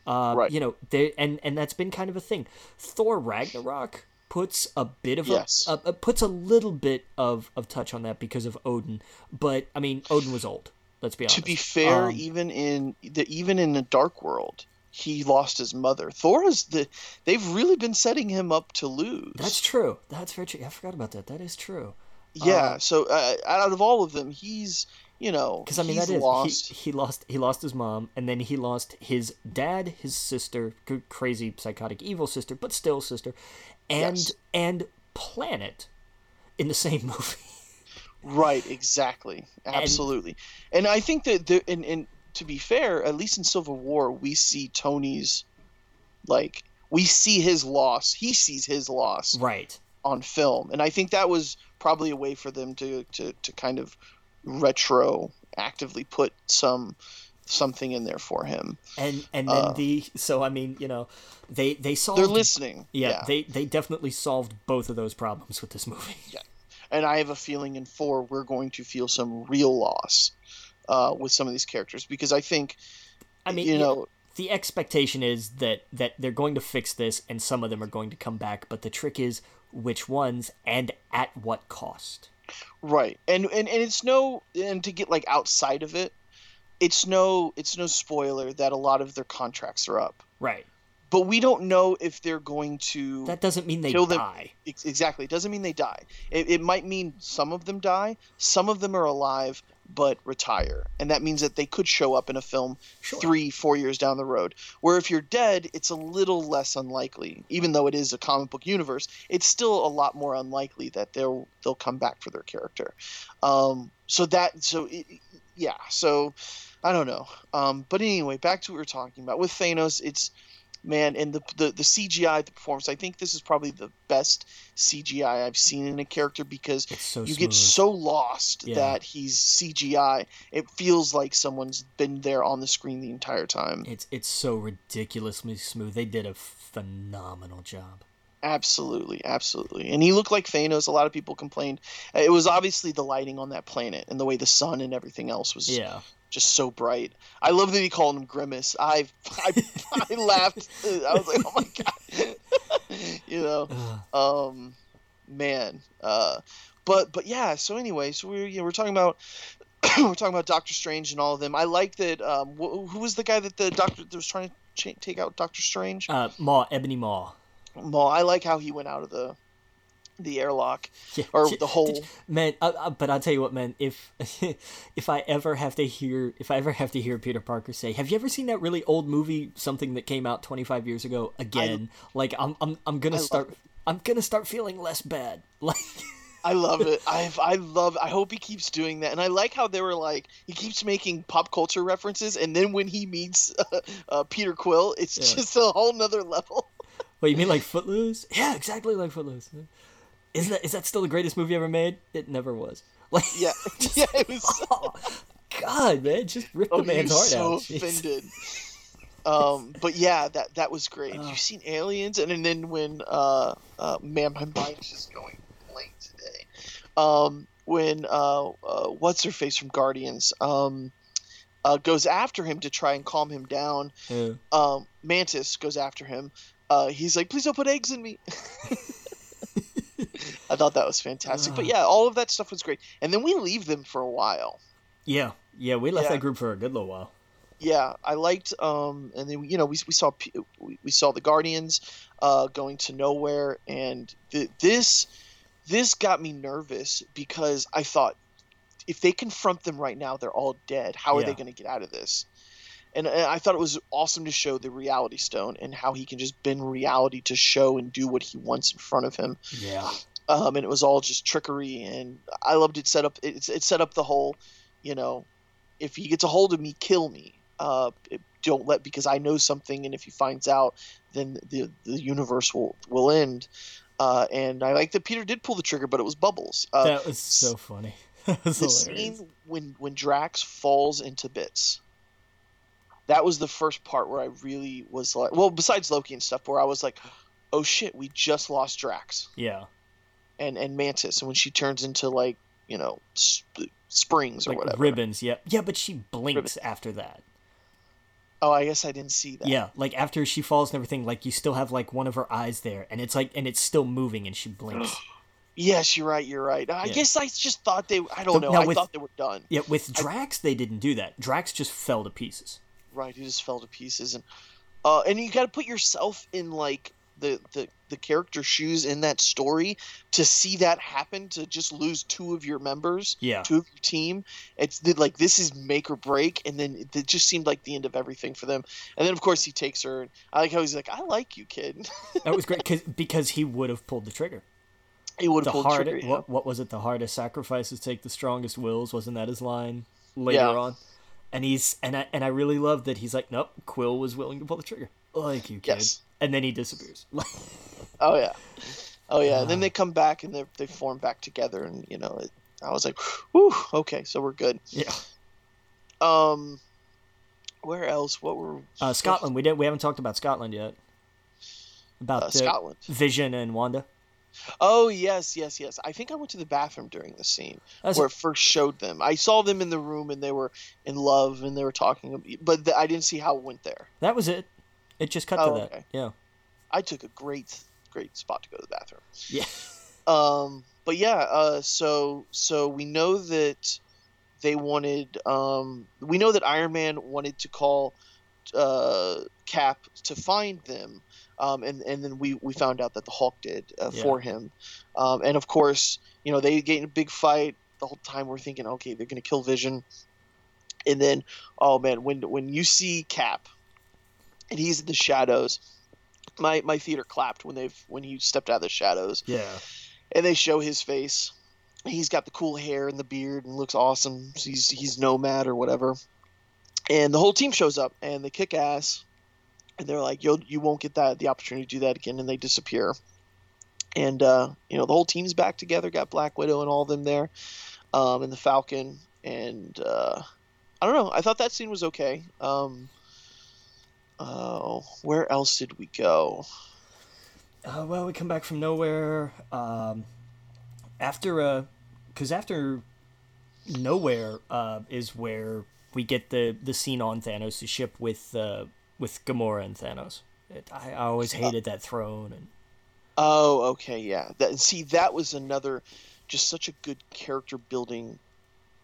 Uh, right. you know they, and and that's been kind of a thing. Thor ragnarok puts a bit of yes. a, a, puts a little bit of of touch on that because of Odin, but I mean Odin was old. Let's be honest. To be fair, um, even in the even in the Dark World, he lost his mother. Thor is the they've really been setting him up to lose. That's true. That's very true. I forgot about that. That is true. Yeah. Um, so uh, out of all of them, he's you know because I mean that is lost. He, he lost he lost his mom and then he lost his dad, his sister, crazy psychotic evil sister, but still sister, and yes. and Planet in the same movie. right, exactly, absolutely, and, and I think that the and, and to be fair, at least in Civil War, we see Tony's like we see his loss. He sees his loss right on film, and I think that was probably a way for them to to to kind of retro actively put some something in there for him. And and then uh, the so I mean you know they they solved. They're listening. Yeah, yeah, they they definitely solved both of those problems with this movie. Yeah, and I have a feeling in four we're going to feel some real loss uh, with some of these characters because I think, I mean, you know. The expectation is that that they're going to fix this, and some of them are going to come back. But the trick is which ones and at what cost. Right, and and and it's no, and to get like outside of it, it's no, it's no spoiler that a lot of their contracts are up. Right but we don't know if they're going to. That doesn't mean they die. Them. Exactly, it doesn't mean they die. It, it might mean some of them die, some of them are alive but retire, and that means that they could show up in a film sure. three, four years down the road. Where if you're dead, it's a little less unlikely, even though it is a comic book universe. It's still a lot more unlikely that they'll they'll come back for their character. Um, so that so it, yeah, so I don't know. Um, but anyway, back to what we are talking about with Thanos. It's man, and the, the the CGI, the performance. I think this is probably the best CGI I've seen in a character because so you smooth. get so lost yeah. that he's CGI. It feels like someone's been there on the screen the entire time. It's it's so ridiculously smooth. They did a phenomenal job. Absolutely, absolutely. And he looked like Thanos. A lot of people complained. It was obviously the lighting on that planet and the way the sun and everything else was yeah just so bright. I love that he called him Grimace. I I, I laughed. I was like, oh my god, you know, um, man. Uh, but but yeah. So anyway, so we're you know, we're talking about we're talking about Doctor Strange and all of them. I like that. Um, wh- who was the guy that the doctor that was trying to ch- take out Doctor Strange? Uh, Maw, Ebony Maw. Maw. I like how he went out of the the airlock yeah, or the hole. Man, uh, uh, but I'll tell you what, man. If if I ever have to hear if I ever have to hear Peter Parker say, "Have you ever seen that really old movie, something that came out 25 years ago?" Again, I, like I'm I'm I'm gonna start I'm gonna start feeling less bad. Like. I love it. I I love. I hope he keeps doing that. And I like how they were like he keeps making pop culture references, and then when he meets uh, uh, Peter Quill, it's yeah. just a whole nother level. Wait, you mean like Footloose? Yeah, exactly like Footloose. Is that is that still the greatest movie ever made? It never was. Like yeah, yeah, it was. Oh, God, man, just rip oh, the man's heart so out. So offended. um, but yeah, that that was great. Uh, You've seen Aliens, and, and then when uh, uh, man, my mind's just going blank today. Um, when uh, uh, what's her face from Guardians, um, uh, goes after him to try and calm him down. Yeah. Um, Mantis goes after him. Uh, he's like, please don't put eggs in me. I thought that was fantastic. But yeah, all of that stuff was great. And then we leave them for a while. Yeah, yeah, we left yeah. that group for a good little while. Yeah, I liked, um, and then you know we, we saw we, saw the Guardians uh, going to nowhere, and th- this this got me nervous because I thought if they confront them right now, they're all dead. How are yeah. they going to get out of this? And, and, I thought it was awesome to show the Reality Stone and how he can just bend reality to show and do what he wants in front of him. Yeah um, and it was all just trickery. And I loved it. Set up it, it set up the whole, you know, if he gets a hold of me, kill me. Uh, don't let because I know something, and if he finds out, then the the universe will will end. Uh, and I like that Peter did pull the trigger, but it was Bubbles. Uh, that was so funny. that was the hilarious. scene when when Drax falls into bits. That was the first part where I really was like, well, besides Loki and stuff, where I was like, oh shit, we just lost Drax. Yeah and and Mantis, and when she turns into like you know sp- springs or like whatever ribbons. Yeah, yeah, but she blinks after that. Oh, I guess I didn't see that. Yeah, like after she falls and everything, like you still have like one of her eyes there, and it's like and it's still moving, and she blinks. yes, you're right. You're right. I yeah. guess I just thought they. I don't know. I thought they were done. Yeah, with Drax, I, they didn't do that. Drax just fell to pieces. Right, he just fell to pieces, and uh, and you got to put yourself in like the the the character shoes in that story to see that happen to just lose two of your members yeah two of your team it's like this is make or break and then it just seemed like the end of everything for them and then of course he takes her and i like how he's like i like you kid that was great cause, because he would have pulled the trigger he would have pulled hard, the trigger yeah. what, what was it the hardest sacrifices take the strongest wills wasn't that his line later yeah. on and he's and I and I really love that he's like, nope, Quill was willing to pull the trigger. Like you, kid. Yes. And then he disappears. oh yeah, oh yeah. Uh, then they come back and they they form back together, and you know, it, I was like, whew, okay, so we're good. Yeah. Um, where else? What were uh, Scotland? We didn't. We haven't talked about Scotland yet. About uh, Scotland, Vision and Wanda. Oh yes, yes, yes. I think I went to the bathroom during the scene That's where it first showed them. I saw them in the room and they were in love and they were talking, but the, I didn't see how it went there. That was it. It just cut oh, to that. Okay. Yeah. I took a great, great spot to go to the bathroom. Yeah. Um, but yeah, uh, so so we know that they wanted. Um, we know that Iron Man wanted to call uh, Cap to find them, um, and and then we we found out that the Hulk did uh, Yeah. for him, um, and of course, you know they get in a big fight. The whole time we're thinking, okay, they're gonna kill Vision, and then oh man, when when you see Cap, and he's in the shadows, my my theater clapped when they've when he stepped out of the shadows Yeah. and they show his face. He's got the cool hair and the beard and looks awesome. He's he's nomad or whatever. And the whole team shows up and they kick ass. And they're like, "Yo, you won't get that the opportunity to do that again." And they disappear. And uh, you know the whole team's back together. Got Black Widow and all of them there, um, and the Falcon. And uh, I don't know. I thought that scene was okay. Um, oh, where else did we go? Uh, well, we come back from nowhere. Um, after uh, because after nowhere uh, is where we get the the scene on Thanos' ship with uh, with Gamora and Thanos. It, I, I always hated that throne and Oh, okay, yeah. That see, that was another, just such a good character building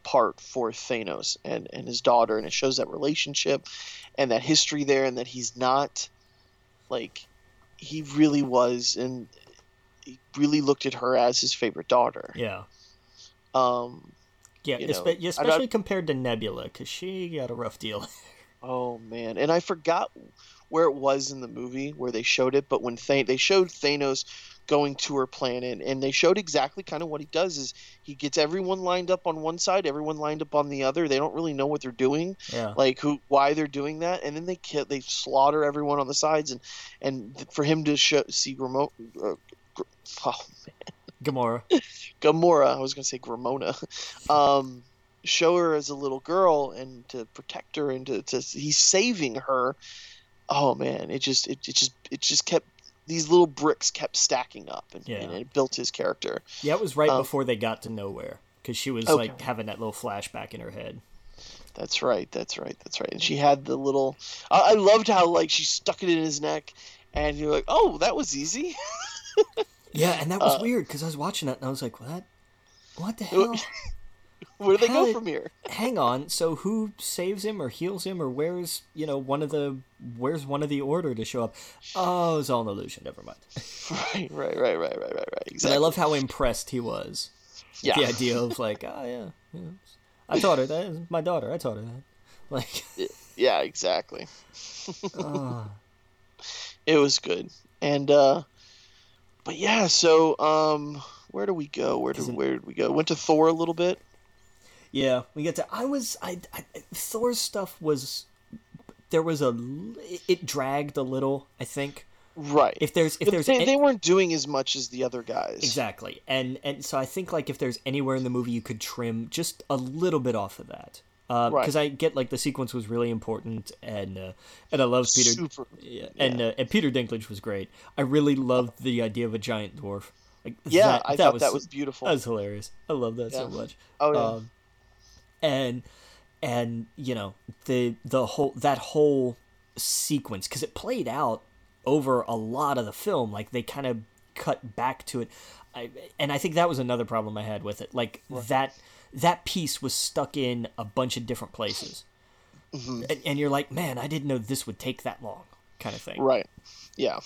part for Thanos and and his daughter, and it shows that relationship and that history there, and that he's not like he really was, and he really looked at her as his favorite daughter. yeah. Um, Yeah, You know, especially compared to Nebula, because she got a rough deal. Oh man, and I forgot where it was in the movie where they showed it, but when Th- they showed Thanos going to her planet, and they showed exactly kind of what he does is he gets everyone lined up on one side, everyone lined up on the other. They don't really know what they're doing, yeah, like who, why they're doing that, and then they kill, they slaughter everyone on the sides, and and for him to show, see Gramo- uh, oh, Gamora. Gamora, I was gonna say Gramona, um, show her as a little girl and to protect her and to, to he's saving her. Oh man, it just it, it just it just kept these little bricks kept stacking up and, Yeah. and it built his character. Yeah, it was right Um, before they got to nowhere, because she was Okay. like having that little flashback in her head. That's right, that's right, that's right. And she had the little. I, I loved how like she stuck it in his neck, and you're like, oh, that was easy. Yeah, and that was Uh, weird because I was watching that and I was like, what? What the hell? Where do they How go from here? Hang on. So who saves him or heals him or where's you know one of the where's one of the order to show up? Oh, it's all an illusion. Never mind. right, right, right, right, right, right, right. Exactly. I love how impressed he was. with yeah. The idea of like, oh yeah, yeah. I taught her that. My daughter. I taught her that. Like, Yeah, exactly. oh, it was good and uh but yeah so um where do we go where Isn't- where did we go went to thor a little bit yeah. We get to. I was. I, I Thor's stuff was. There was a. It dragged a little. I think. right If there's if there's they, a- they weren't doing as much as the other guys Exactly. And and so I think like if there's anywhere in the movie you could trim just a little bit off of that. Because Right. I get like the sequence was really important, and uh, and I love Peter, super yeah, and uh, and Peter Dinklage was great. I really loved the idea of a giant dwarf. Like, yeah that, i that thought was, that was beautiful that was hilarious. I love that so much. oh yeah Um, and and you know the the whole that whole sequence because it played out over a lot of the film like they kind of cut back to it. I, and i think that was another problem i had with it like that that piece was stuck in a bunch of different places. Mhm. and, and you're like man i didn't know this would take that long kind of thing. Right. Yeah.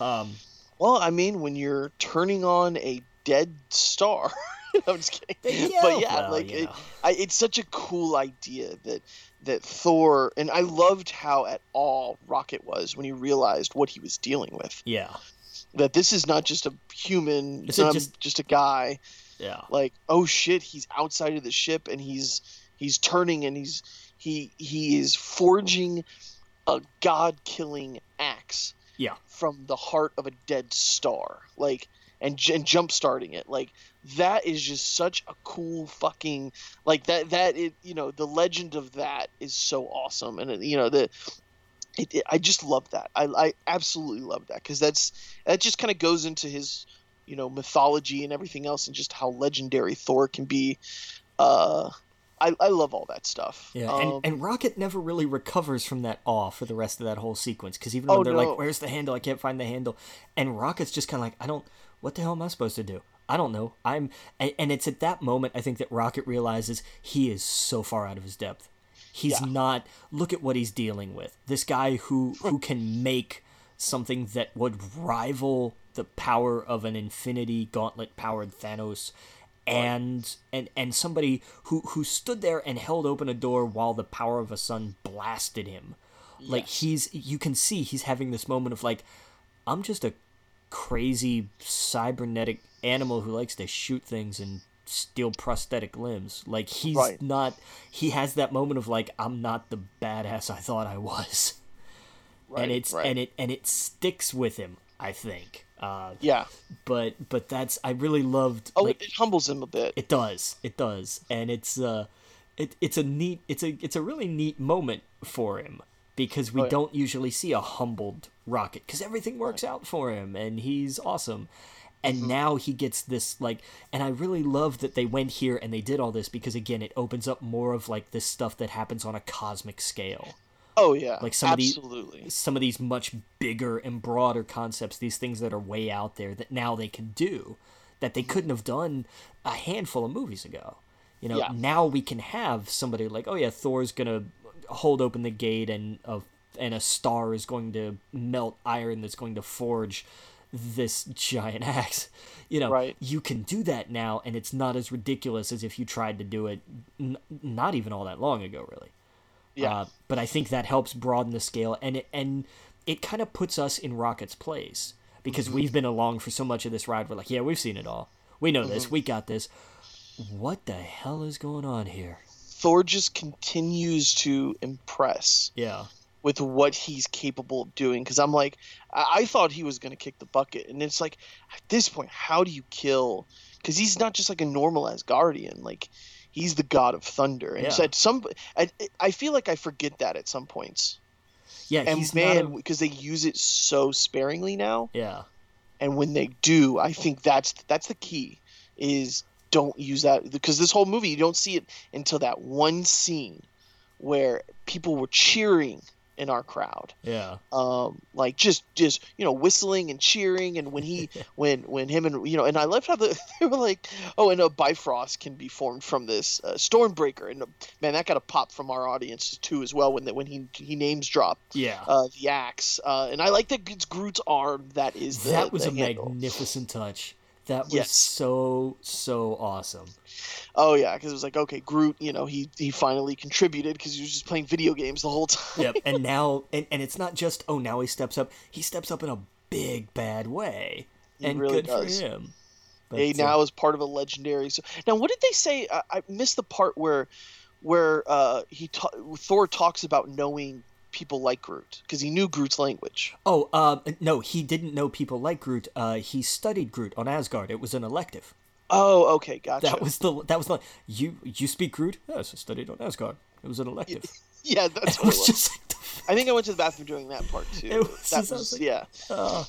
Um well i mean when you're turning on a dead star. I'm just kidding. Yeah, but yeah well, like you it. I, it's such a cool idea that that thor and i loved how at all rocket was when he realized what he was dealing with. Yeah. That this is not just a human It's it's not um, just- just, a guy. Yeah. Like oh shit he's outside of the ship and he's he's turning and he's he he is forging a god killing axe Yeah. from the heart of a dead star. Like and, and jump starting it like that is just such a cool fucking like that that it you know the legend of that is so awesome and it, you know the it, it, I just love that. I, I absolutely love that because that's that just kind of goes into his you know mythology and everything else and just how legendary Thor can be. Uh, I I love all that stuff. Yeah, Um, and, and Rocket never really recovers from that awe for the rest of that whole sequence because even Oh, when they're no. like, "Where's the handle? I can't find the handle," and Rocket's just kind of like, "I don't. What the hell am I supposed to do? I don't know. I'm." And, and it's at that moment I think that Rocket realizes he is so far out of his depth. He's yeah. not. Look at what he's dealing with. This guy who who can make something that would rival the power of an Infinity Gauntlet powered Thanos and and and somebody who who stood there and held open a door while the power of a sun blasted him. Yes. Like he's you can see he's having this moment of like I'm just a crazy cybernetic animal who likes to shoot things and steal prosthetic limbs. Like he's right. not he has that moment of like I'm not the badass I thought I was. Right, and it's right. and it and it sticks with him, I think. Uh, yeah. But but that's I really loved. Oh, like, it humbles him a bit. It does. It does, and it's uh, it it's a neat it's a it's a really neat moment for him because we oh, yeah. don't usually see a humbled Rocket because everything works out for him and he's awesome. And mm-hmm. now he gets this like, and I really love that they went here and they did all this because again, it opens up more of like this stuff that happens on a cosmic scale. Oh yeah, like some absolutely. of these some of these much bigger and broader concepts, these things that are way out there that now they can do that they couldn't have done a handful of movies ago. You know, yeah. now we can have somebody like, oh yeah, Thor's gonna hold open the gate and a and a star is going to melt iron that's going to forge this giant axe. You know, right. you can do that now, and it's not as ridiculous as if you tried to do it n- not even all that long ago, really. Yeah. Uh, but I think that helps broaden the scale, and it, and it kind of puts us in Rocket's place because mm-hmm. we've been along for so much of this ride. We're like, yeah, we've seen it all. We know mm-hmm. this. We got this. What the hell is going on here? Thor just continues to impress. Yeah. With what he's capable of doing, because I'm like, I-, I thought he was going to kick the bucket, and it's like, at this point, how do you kill? Because he's not just like a normal Asgardian. Like, he's the god of thunder. And yeah. at some, I, I feel like I forget that at some points. Yeah, and man, because a... they use it so sparingly now. Yeah, and when they do, I think that's that's the key. Is don't use that because this whole movie you don't see it until that one scene where people were cheering in our crowd. Yeah. Um, like just just you know whistling and cheering, and when he when when him and you know, and I loved how the, they were like, oh, and a Bifrost can be formed from this uh, Stormbreaker, and uh, man, that got a pop from our audience too as well when the, when he he names dropped. Yeah. Uh, the axe, uh, and I like that it's Groot's arm that is the, that was the a handle. magnificent touch. That was yes. so so awesome. Oh yeah, because it was like okay, Groot, you know, he he finally contributed because he was just playing video games the whole time. Yep, and now and, and it's not just oh now he steps up, he steps up in a big bad way, he and really good does. for him. But, he now uh, is part of a legendary. So now, what did they say? I, I missed the part where where uh, he ta- Thor talks about knowing people like Groot because he knew Groot's language. Oh, uh, no, he didn't know people like Groot. Uh, he studied Groot on Asgard. It was an elective. Oh, okay, gotcha. That was the that was the you you speak Groot. Yes, I studied on Asgard. It was an elective. Yeah, that's what it was. It was. Just like the... I think I went to the bathroom during that part too. It was, that was, was like, yeah. Uh,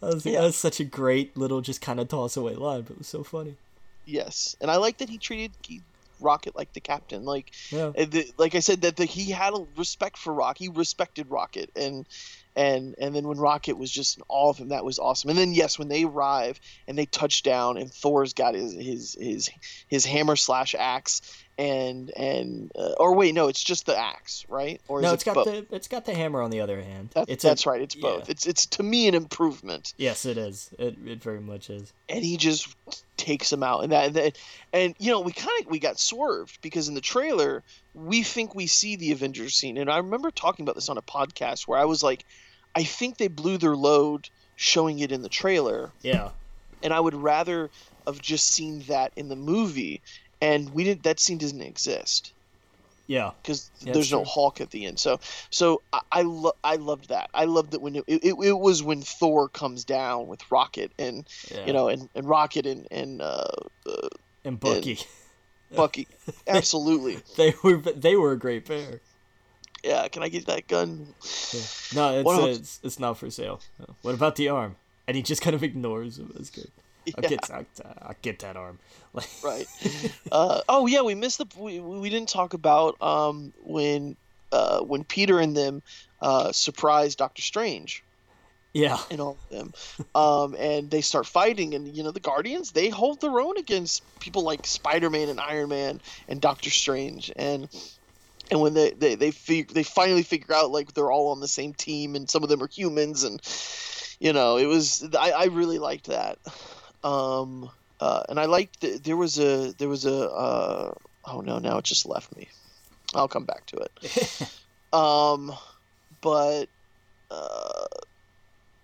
that was, yeah. that was such a great little just kind of toss away line, but it was so funny. Yes, and I like that he treated Rocket like the captain. Like, yeah. Eh, the, like I said, that the, he had a respect for Rock. He respected Rocket, and and and then when Rocket was just all of him, that was awesome. And then yes, when they arrive and they touch down, and Thor's got his his his his hammer slash axe, and and uh, or wait, no, it's just the axe, right? Or no, it's it got both? the it's got the hammer on the other hand. That, it's that's a, right. It's both. Yeah. It's it's to me an improvement. Yes, it is. It it very much is. And he just takes him out, and that and, that, and you know we kind of we got swerved because in the trailer we think we see the Avengers scene, and I remember talking about this on a podcast where I was like, I think they blew their load showing it in the trailer. Yeah. And I would rather have just seen that in the movie and we didn't. That scene doesn't exist. Yeah, because yeah, there's no Hulk at the end. So, so I I, lo- I loved that. I loved that when it, it, it was when Thor comes down with Rocket and yeah. you know and, and Rocket and and uh, uh and Bucky. And Bucky, absolutely. they were they were a great pair. Yeah, can I get that gun? Yeah. No, it's, it's, it's not for sale. What about the arm? And he just kind of ignores him. That's good. Yeah. I'll get I'll, I'll get that arm. right. Uh, oh yeah, we missed the we, we didn't talk about um, when uh, when Peter and them uh, surprise Doctor Strange. Yeah. And all of them, um, and they start fighting, and you know the Guardians they hold their own against people like Spider Man and Iron Man and Doctor Strange, and and when they they they, fig- they finally figure out like they're all on the same team and some of them are humans and you know it was I, I really liked that um uh, and I liked the, there was a there was a uh, oh no now it just left me I'll come back to it um but uh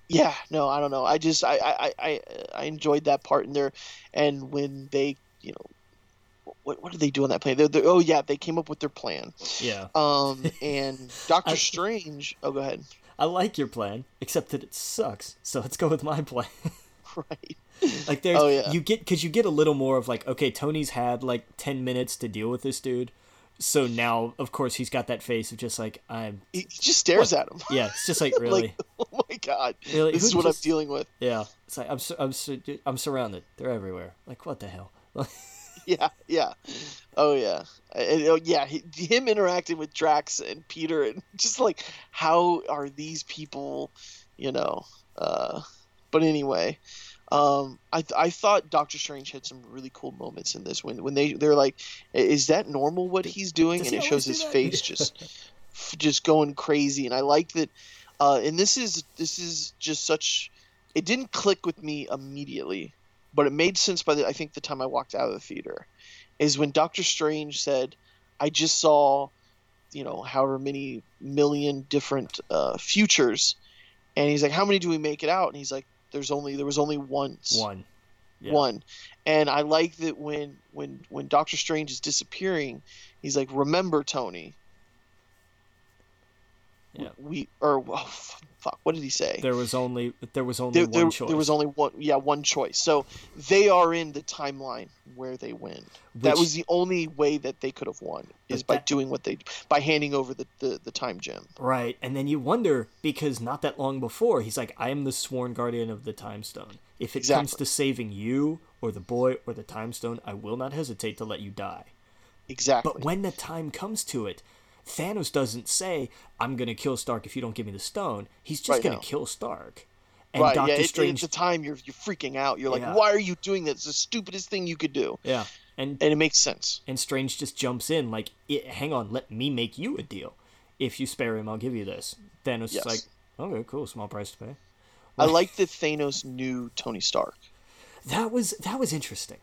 yeah no I don't know I just I I I, I enjoyed that part in there and when they you know what, what did they do on that plane? They're, they're, oh yeah, they came up with their plan. Yeah. Um, and Doctor Strange. Oh, go ahead. I like your plan, except that it sucks. So let's go with my plan. right. Like there's oh, yeah. you get because you get a little more of like okay, Tony's had like ten minutes to deal with this dude. So now, of course, he's got that face of just like I'm. He just stares what? at him. Yeah, it's just like really. like, oh my god, really? this is what just, I'm dealing with. Yeah, it's like I'm I'm I'm surrounded. They're everywhere. Like what the hell? yeah, yeah. Oh yeah, and, oh, yeah. He, him interacting with Drax and Peter, and just like how are these people, you know? Uh, but anyway, um, I I thought Doctor Strange had some really cool moments in this when when they they're like, is that normal what he's doing? Does and he it shows his that? face just just going crazy, and I like that. Uh, and this is this is just such. It didn't click with me immediately but it made sense by the I think the time I walked out of the theater is when Doctor Strange said, "I just saw, you know, however many million different uh, futures," and he's like, "How many do we make it out?" And he's like, "There's only there was only once one, yeah. one." And I like that when when when Doctor Strange is disappearing, he's like, "Remember, Tony." Yeah. We or oh, fuck, what did he say? There was only there was only there, one there, choice. There was only one yeah, one choice. So they are in the timeline where they win. Which, that was the only way that they could have won is by that, doing what they by handing over the, the, the time gem. Right. And then you wonder because not that long before he's like I am the sworn guardian of the time stone. If it exactly. comes to saving you or the boy or the time stone, I will not hesitate to let you die. Exactly. But when the time comes to it, Thanos doesn't say, "I'm gonna kill Stark if you don't give me the stone." He's just right gonna now. kill Stark. And right, Doctor yeah, Strange. At the time, you're you're freaking out. You're like, yeah. "Why are you doing that? It's the stupidest thing you could do." Yeah, and and it makes sense. And Strange just jumps in, like, "Hang on, let me make you a deal. If you spare him, I'll give you this." Thanos yes. is like, "Okay, cool, small price to pay." I like that Thanos knew Tony Stark. That was that was interesting.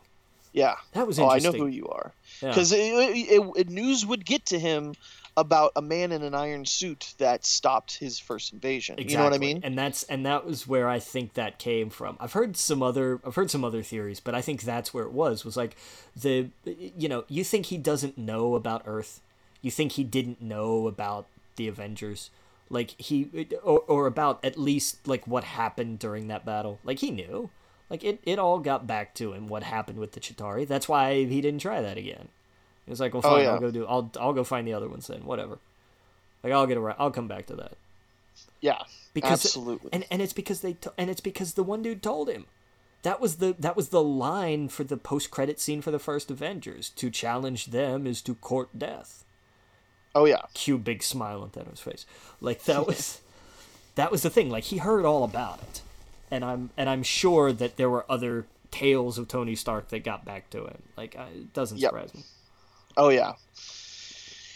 Yeah, that was. Oh, I know who you are because yeah. news would get to him about a man in an iron suit that stopped his first invasion. Exactly. You know what I mean? And that's and that was where I think that came from. I've heard some other I've heard some other theories, but I think that's where it was. Was like the you know, you think he doesn't know about Earth. You think he didn't know about the Avengers. Like he or, or about at least like what happened during that battle. Like he knew. Like it, it all got back to him what happened with the Chitauri. That's why he didn't try that again. It's like, well, oh, fine, oh, yeah. I'll go do. I'll I'll go find the other ones then. Whatever. Like I'll get around. I'll come back to that. Yeah, because absolutely. And and it's because they t- and it's because the one dude told him. That was the that was the line for the post credit scene for the first Avengers. To challenge them is to court death. Oh yeah. Cue big smile on Thanos' face. Like that was that was the thing. Like he heard all about it, and I'm and I'm sure that there were other tales of Tony Stark that got back to him. Like it doesn't yep. surprise me. Oh yeah,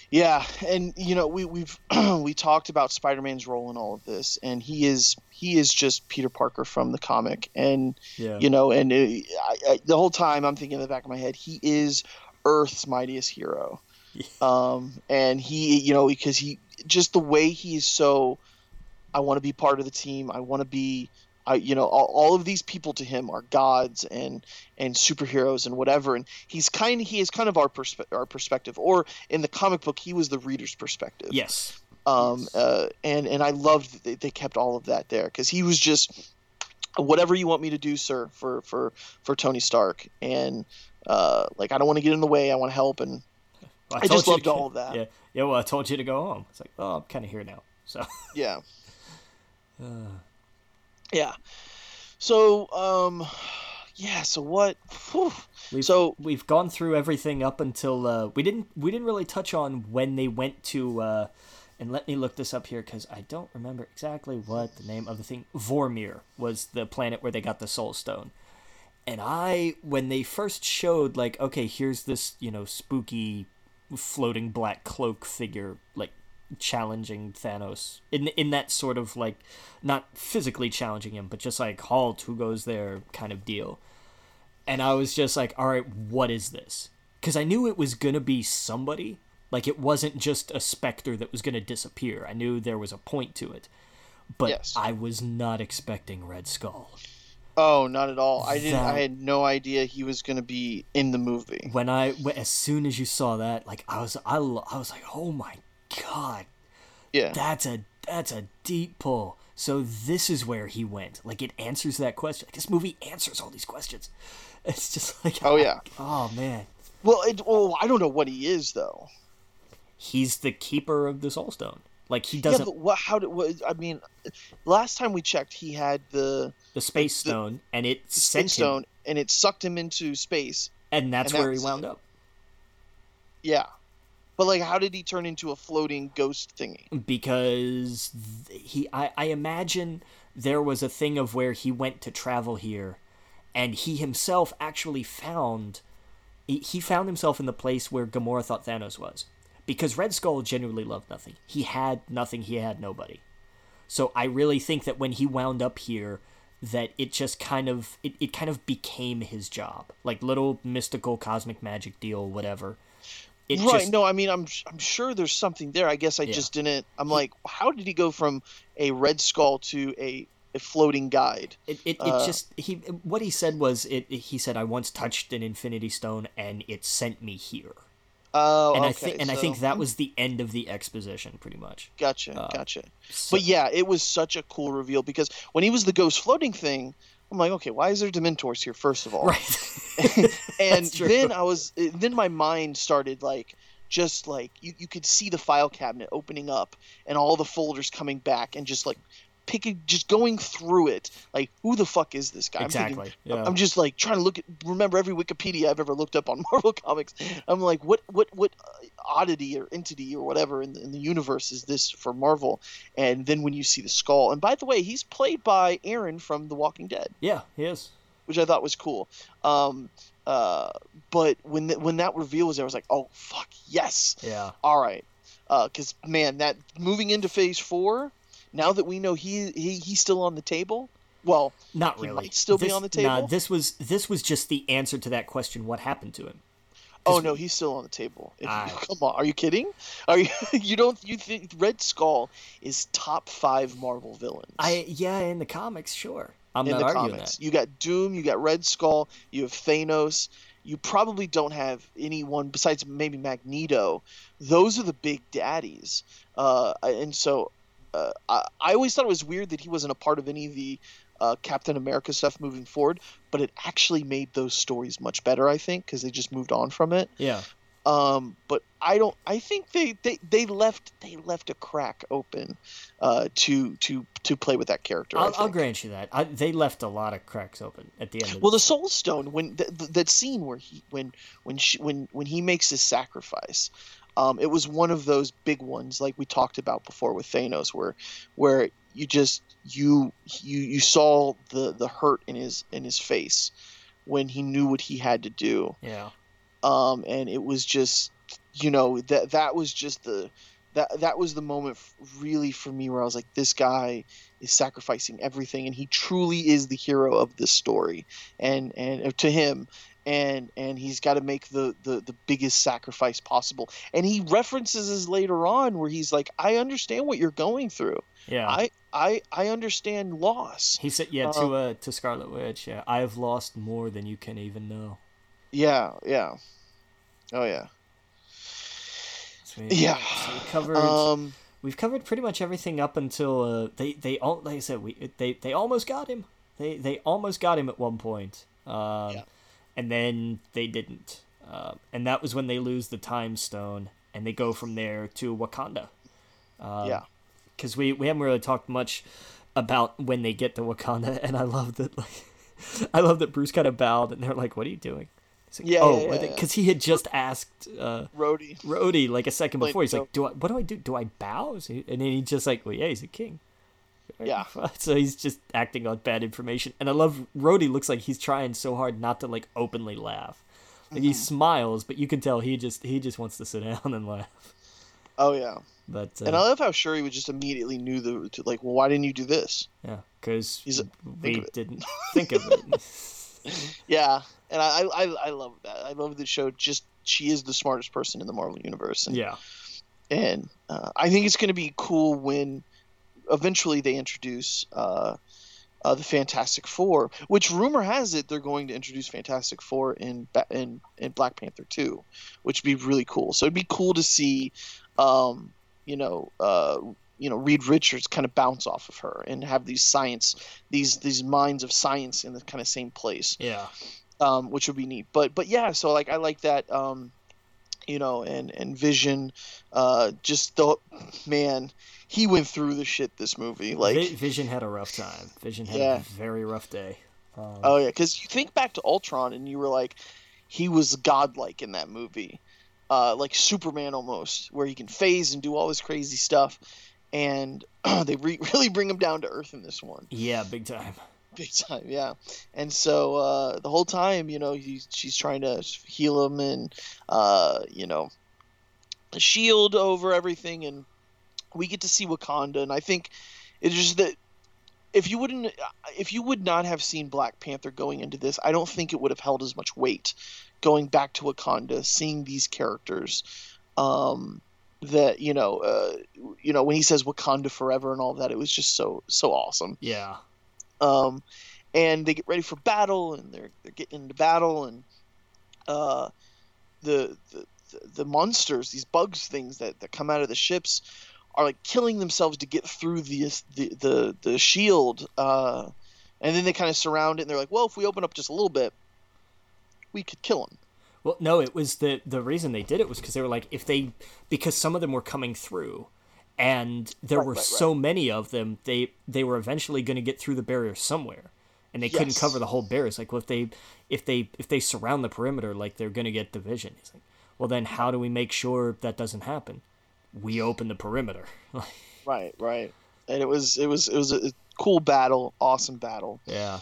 yeah, and you know we we've we talked about Spider-Man's role in all of this, and he is he is just Peter Parker from the comic, and yeah. you know, and it, I, I, the whole time I'm thinking in the back of my head, he is Earth's mightiest hero, um, and he you know because he just the way he is so, I want to be part of the team, I want to be I, you know, all, all, of these people to him are gods and and superheroes and whatever. And he's kind, he is kind of our perspe- our perspective, or in the comic book, he was the reader's perspective. Yes. Um. Yes. Uh. And and I loved that they, kept all of that there because he was just whatever you want me to do, sir, for for for Tony Stark. And uh, like I don't want to get in the way. I want to help, and well, I, I just loved to, all of that. Yeah. Yeah. Well, I told you to go home. It's like, oh, I'm kind of here now. So. Yeah. Uh. Yeah. So, um, yeah. So what? Whew. We've, so we've gone through everything up until uh, we didn't we didn't really touch on when they went to. Uh, and let me look this up here because I don't remember exactly what the name of the thing. Vormir was the planet where they got the Soul Stone. And I, when they first showed, like, okay, here's this, you know, spooky floating black cloak figure like challenging Thanos in in that sort of like not physically challenging him, but just like halt, who goes there kind of deal. And I was just like, all right, what is this? Because I knew it was gonna be somebody. Like it wasn't just a specter that was gonna disappear. I knew there was a point to it, but yes. I was not expecting Red Skull. Oh, not at all. I didn't. That, I had no idea he was going to be in the movie. When I, as soon as you saw that, like I was, I, I was like, oh my god, yeah, that's a that's a deep pull. So this is where he went. Like it answers that question. Like this movie answers all these questions. It's just like, oh yeah, oh man. Well, it, well, I don't know what he is though. He's the keeper of the Soul Stone. Like he doesn't. Yeah, but what? How did? What, I mean, last time we checked, he had the the space the, stone, and it sent stone, him, and it sucked him into space, and that's and where he wound it. up. Yeah, but like, how did he turn into a floating ghost thingy? Because he, I, I imagine there was a thing of where he went to travel here, and he himself actually found, he, he found himself in the place where Gamora thought Thanos was, because Red Skull genuinely loved nothing. He had nothing. He had nobody. So I really think that when he wound up here, that it just kind of it, it kind of became his job like little mystical cosmic magic deal whatever it right. Just, no, I mean, I'm I'm sure there's something there. I guess I yeah. just didn't. I'm like, how did he go from a Red Skull to a a floating guide? It it, uh, just he what he said was it, it, He said I once touched an Infinity Stone and it sent me here. Oh, and okay. I think and so, I think that was the end of the exposition, pretty much. Gotcha, uh, gotcha. So, but yeah, it was such a cool reveal because when he was the ghost floating thing, I'm like, okay, why is there Dementors here? First of all, right? and then I was, then my mind started like, just like you, you could see the file cabinet opening up and all the folders coming back and just like picking, just going through it. Like, who the fuck is this guy? Exactly. I'm, thinking, yeah. I'm just like trying to look at, remember every Wikipedia I've ever looked up on Marvel Comics. I'm like, what, what, what oddity or entity or whatever in the, in the universe is this for Marvel? And then when you see the skull, and by the way, he's played by Aaron from The Walking Dead. Yeah, he is. Which I thought was cool. Um, uh, but when the, when that reveal was there, I was like, oh fuck yes. Yeah. All right. Because uh, man, that moving into Phase Four, now that we know he, he he's still on the table. Well, not really. might still this, be on the table. Nah, this was this was just the answer to that question. What happened to him? Oh no, he's still on the table. I, come on, are you kidding? Are you you don't you think Red Skull is top five Marvel villains? I yeah, in the comics, sure. I'm in not the arguing comics. That. You got Doom, you got Red Skull, you have Thanos. You probably don't have anyone besides maybe Magneto. Those are the big daddies, uh, and so uh, I, I always thought it was weird that he wasn't a part of any of the uh, Captain America stuff moving forward, but it actually made those stories much better, I think, because they just moved on from it. Yeah. Um, but I don't. I think they, they, they left they left a crack open uh, to to to play with that character. I'll, I'll grant you that I, they left a lot of cracks open at the end. well, the Soul Stone when th- th- that scene where he when when she, when when he makes his sacrifice, um, it was one of those big ones like we talked about before with Thanos, where where you just you you you saw the the hurt in his in his face when he knew what he had to do. Yeah. Um, and it was just you know that that was just the that that was the moment really for me where I was like, this guy is sacrificing everything, and he truly is the hero of this story, and and uh, to him, and and he's got to make the, the the biggest sacrifice possible, and he references this later on where he's like, I understand what you're going through, yeah. I I I understand loss. He said, yeah, to um, uh, to Scarlet Witch. Yeah, I have lost more than you can even know. Yeah, yeah, oh yeah. So we, yeah. So we covered. Um, we've covered pretty much everything up until uh, they they all like I said we they they almost got him. They they almost got him at one point. Um, yeah. And then they didn't. Uh, and that was when they lose the time stone and they go from there to Wakanda. Um, yeah because we, we haven't really talked much about when they get to Wakanda, and I love that like I love that Bruce kind of bowed, and they're like, "What are you doing?" Like, yeah, oh, because yeah, yeah, he had just asked uh, Rhodey, Rhodey, like a second before. He's like, "Do I? What do I do? Do I bow?" And then he's just like, "Well, yeah, he's a king." Yeah. So he's just acting on bad information, and I love Rhodey. Looks like he's trying so hard not to like openly laugh. Like he smiles, but you can tell he just he just wants to sit down and laugh. Oh yeah. But uh, And I love how Shuri would just immediately knew the to, like, well, why didn't you do this? yeah, because we didn't think of it. Yeah, and I, I I love that. I love the show. Just she is the smartest person in the Marvel universe, and yeah, and uh, I think it's going to be cool when eventually they introduce uh, uh, the Fantastic Four, which rumor has it they're going to introduce Fantastic Four in in in Black Panther two, which would be really cool. So it'd be cool to see, um, you know, uh, you know, Reed Richards kind of bounce off of her and have these science, these these minds of science in the kind of same place yeah, um, which would be neat. But but yeah, so like I like that, um, you know, and and Vision, uh, just the man, he went through the shit this movie. Like Vision had a rough time. Vision had Yeah. a very rough day. Um, oh yeah, because you think back to Ultron and you were like, he was godlike in that movie, uh, like Superman almost, where he can phase and do all this crazy stuff, and they re- really bring him down to earth in this one. yeah, big time. big time yeah and so uh the whole time you know he's, she's trying to heal him and uh you know shield over everything and we get to see wakanda and i think it's just that if you wouldn't if you would not have seen black panther going into this i don't think it would have held as much weight going back to wakanda seeing these characters um that you know uh you know when he says wakanda forever and all that it was just so so awesome. Yeah, um, and they get ready for battle, and they're they're getting into battle, and uh, the, the the monsters, these bugs things that, that come out of the ships, are like killing themselves to get through the the the, the shield, uh, and then they kind of surround it, and they're like, well, if we open up just a little bit, we could kill them. Well, no, it was the the reason they did it was because they were like if they because some of them were coming through, and there Right, were right, so many of them, they they were eventually going to get through the barrier somewhere, and they couldn't cover the whole barrier. It's like, well, if they if they if they surround the perimeter, like they're going to get division. It's like, well, then how do we make sure that doesn't happen? We open the perimeter. Right, right. And it was it was it was a cool battle, awesome battle. yeah.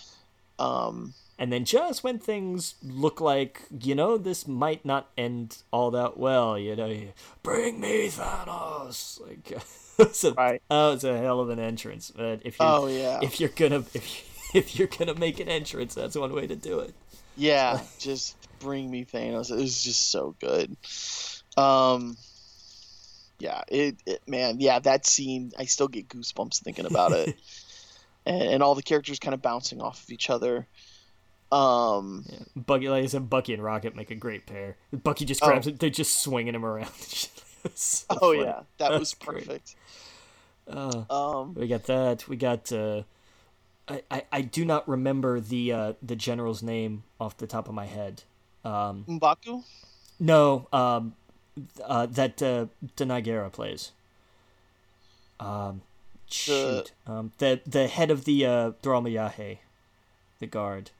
Um, And then just when things look like, you know, this might not end all that well, you know, you, bring me Thanos. Like, it's a, Right. oh, it's a hell of an entrance. But if you oh yeah, if you're gonna if if you're gonna make an entrance, that's one way to do it. Yeah, just bring me Thanos. It was just so good. Um, yeah, it, it man, yeah, that scene, I still get goosebumps thinking about it, and, and all the characters kind of bouncing off of each other. Um, Yeah. Bucky, like I said, Bucky and Rocket make a great pair. Bucky just Oh. grabs it; they're just swinging him around. So oh funny. yeah, that That's was perfect. Uh, Um, We got that. We got. Uh, I, I I do not remember the uh, the general's name off the top of my head. Um, Mbaku. no, um, uh, that uh, Danai Gurira plays. Um, shoot, um, the the head of the uh, Dora Milaje, the guard.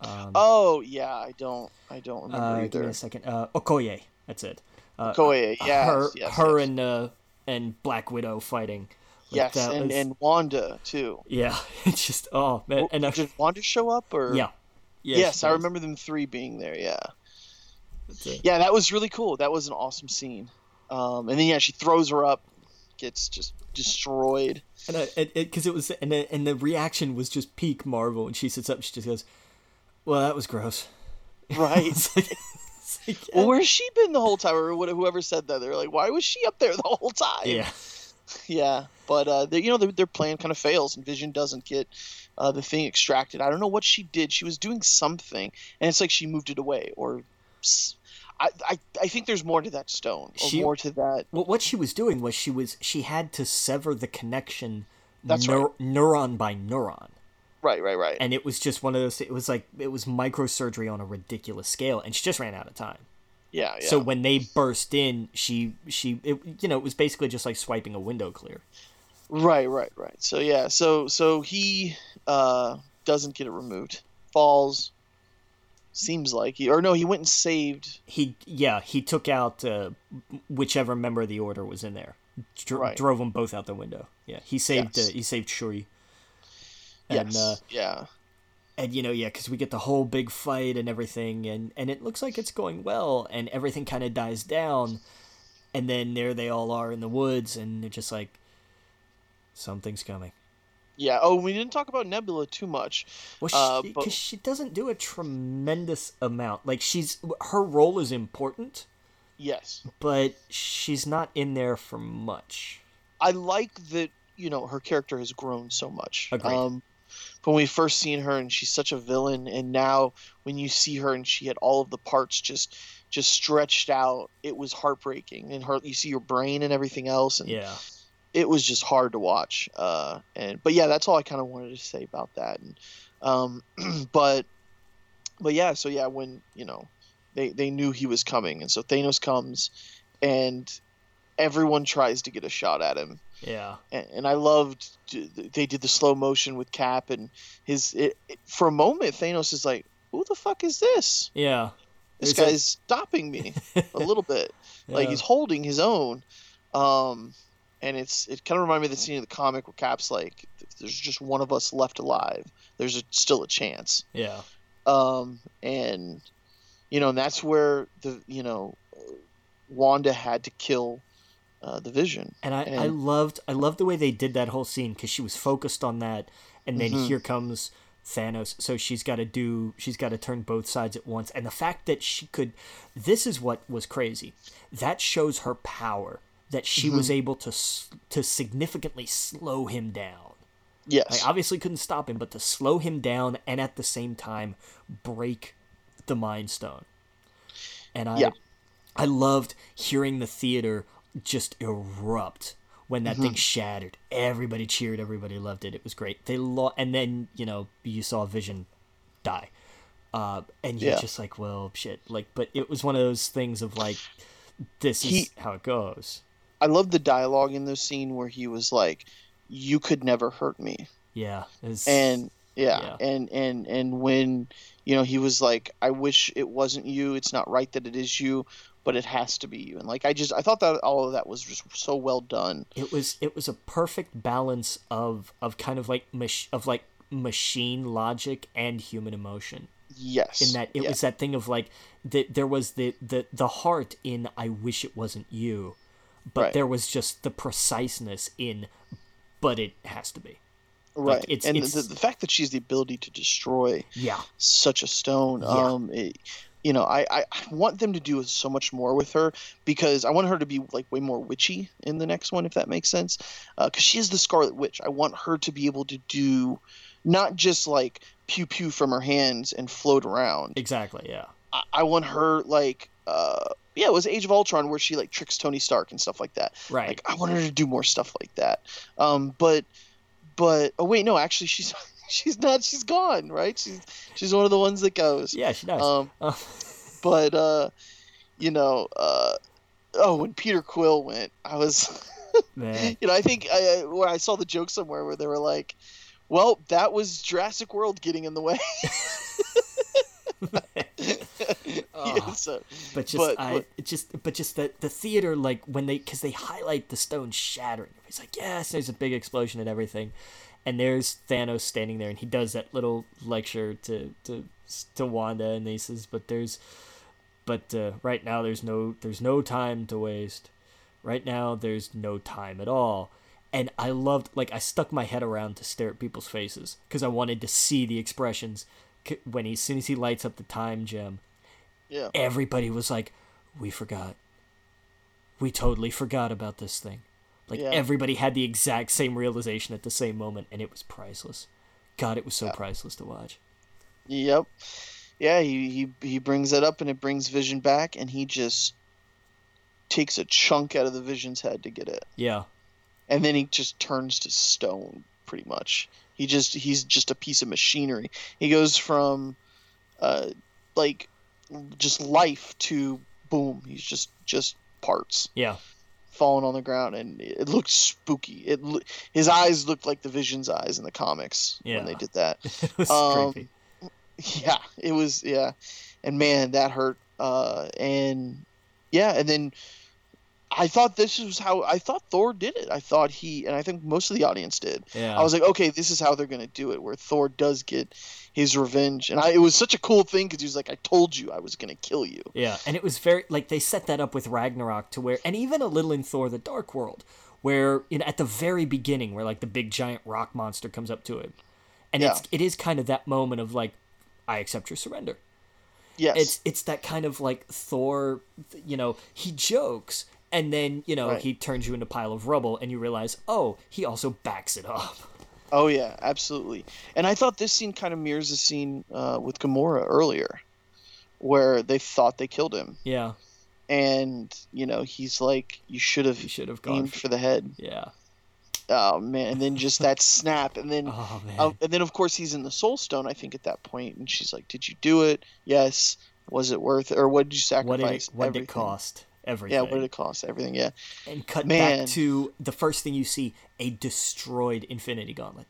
Um, Oh yeah, I don't, I don't remember uh, give me a second. Uh, Okoye, that's it. Uh, Okoye, yes, her, yes, her yes. and uh, and Black Widow fighting. Like, Yes, that and, was- and Wanda too. yeah, it's just oh man, and uh, Did Wanda show up or? yeah, yeah, yes, I remember them three being there. Yeah. Yeah, that was really cool. That was an awesome scene. Um, and then yeah, she throws her up, gets just destroyed. And I, it because it, was and the, and the reaction was just peak Marvel, and she sits up, and she just goes, "Well, that was gross." Right. Like- like, well, where's she been the whole time? Or whoever said that, they're like, why was she up there the whole time? yeah, Yeah. But uh, they, you know, their, their plan kind of fails, and Vision doesn't get uh, the thing extracted. I don't know what she did. She was doing something, and it's like she moved it away, or. I, I, I think there's more to that stone, or She- more to that. well, what she was doing was she was she had to sever the connection, That's neur- neuron by neuron, Right, right, right. and it was just one of those. It was like it was microsurgery on a ridiculous scale, and she just ran out of time. yeah, yeah. So when they burst in, she she it, you know it was basically just like swiping a window clear. Right, right, right. So yeah, so so he uh doesn't get it removed. Falls. Seems like he or no, he went and saved. he yeah he took out uh, whichever member of the order was in there Dro- Right. drove them both out the window yeah he saved Yes. uh, he saved shuri and Yes. uh, yeah. and you know yeah because we get the whole big fight and everything and and it looks like it's going well and everything kind of dies down and then there they all are in the woods and they're just like something's coming yeah oh we didn't talk about nebula too much. Well because she, uh, but... she doesn't do a tremendous amount. Like she's her role is important yes. but she's not in there for much. I like that you know her character has grown so much. Agreed. um when we first seen her and she's such a villain and now when you see her and she had all of the parts just just stretched out it was heartbreaking. And her you see your brain and everything else and yeah it was just hard to watch uh and but yeah that's all i kind of wanted to say about that and um but but yeah so yeah when you know they they knew he was coming and so thanos comes and everyone tries to get a shot at him yeah. And, and, I loved they did the slow motion with Cap and his. It, it, for a moment, Thanos is like, "Who the fuck is this?" Yeah. This guy's stopping me a little bit. yeah. Like he's holding his own. Um, and it's it kind of reminded me of the scene in the comic where Cap's like, "There's just one of us left alive. There's a, still a chance." Yeah. Um, and you know, and that's where the you know, Wanda had to kill uh, the vision. And I, and I loved I loved the way they did that whole scene because she was focused on that, and then mm-hmm. here comes Thanos. So she's got to do she's got to turn both sides at once. And the fact that she could, this is what was crazy. That shows her power. That she mm-hmm. was able to to significantly slow him down. Yes. Like, obviously couldn't stop him, but to slow him down and at the same time break the Mind Stone. And I, yeah. I loved hearing the theater just erupt when that mm-hmm. thing shattered. Everybody cheered. Everybody loved it. It was great. They lo- and then you know you saw Vision die, uh, and you're yeah. just like, well, shit. Like, but it was one of those things of like, this he, is how it goes. I love the dialogue in the scene where he was like, "You could never hurt me." Yeah, and yeah, yeah, and and and when you know he was like, "I wish it wasn't you. It's not right that it is you." but it has to be you. And like I just I thought that all of that was just so well done. It was it was a perfect balance of of kind of like mach- of like machine logic and human emotion. Yes. In that it yeah. was that thing of like that there was the the the heart in I wish it wasn't you, but right. there was just the preciseness in but it has to be. Right. Like it's, and it's, the, the, fact that she's the ability to destroy yeah such a stone yeah. um it, you know, I, I want them to do so much more with her because I want her to be like way more witchy in the next one, if that makes sense. Because uh, she is the Scarlet Witch. I want her to be able to do not just like pew pew from her hands and float around. Exactly. Yeah. I, I want her like. Uh, yeah, it was Age of Ultron where she like tricks Tony Stark and stuff like that. Right. Like I want her to do more stuff like that. Um, but, but oh wait, no, actually she's she's not. She's gone. Right. She's she's one of the ones that goes. Yeah, she does. Um, uh. but uh, you know, uh, oh, when Peter Quill went, I was, you know, I think I where I saw the joke somewhere where they were like, "Well, that was Jurassic World getting in the way." Oh, yeah, so, but just but, I but, just but just the the theater like when they because they highlight the stone shattering. It's like yes, there's a big explosion and everything, and there's Thanos standing there, and he does that little lecture to to to Wanda, and he says, "But there's, but uh, right now there's no there's no time to waste. Right now there's no time at all." And I loved like I stuck my head around to stare at people's faces because I wanted to see the expressions when he as soon as he lights up the time gem. Yeah. Everybody was like, "We forgot. We totally forgot about this thing." Like yeah. everybody had the exact same realization at the same moment, and it was priceless. God, it was so yeah. priceless to watch. Yep. Yeah, he, he he brings it up and it brings Vision back, and he just takes a chunk out of the Vision's head to get it. Yeah. And then he just turns to stone, pretty much. He just he's just a piece of machinery. He goes from, uh, like, just life to boom. He's just just parts. Yeah falling on the ground, and it looked spooky. It his eyes looked like the Vision's eyes in the comics yeah. when they did that. it was um, creepy. Yeah, it was. Yeah, and man, that hurt. Uh, and yeah, and then I thought this was how I thought Thor did it. I thought he, and I think most of the audience did. Yeah. I was like, okay, this is how they're gonna do it, where Thor does get his revenge, and I, it was such a cool thing because he was like, I told you I was gonna kill you. Yeah, and it was very like they set that up with Ragnarok to where, and even a little in Thor: The Dark World, where you know at the very beginning, where like the big giant rock monster comes up to him, and Yeah. it's it is kind of that moment of like, I accept your surrender. Yes. It's it's that kind of like Thor, you know, he jokes and then you know Right. he turns you into a pile of rubble, and you realize, oh, he also backs it up. Oh yeah, absolutely. And I thought this scene kind of mirrors the scene uh, with Gamora earlier, where they thought they killed him, Yeah, and you know he's like, "You should have should have gone. aimed for the head." Yeah. Oh man! And then just that snap, and then Oh man. uh, and then of course he's in the Soul Stone. I think at that point, and she's like, "Did you do it? Yes. Was it worth it? Or what did you sacrifice? what did what did it cost? Everything. Yeah, what did it cost? Everything. Yeah. and cut Man. back to the first thing you see a destroyed infinity gauntlet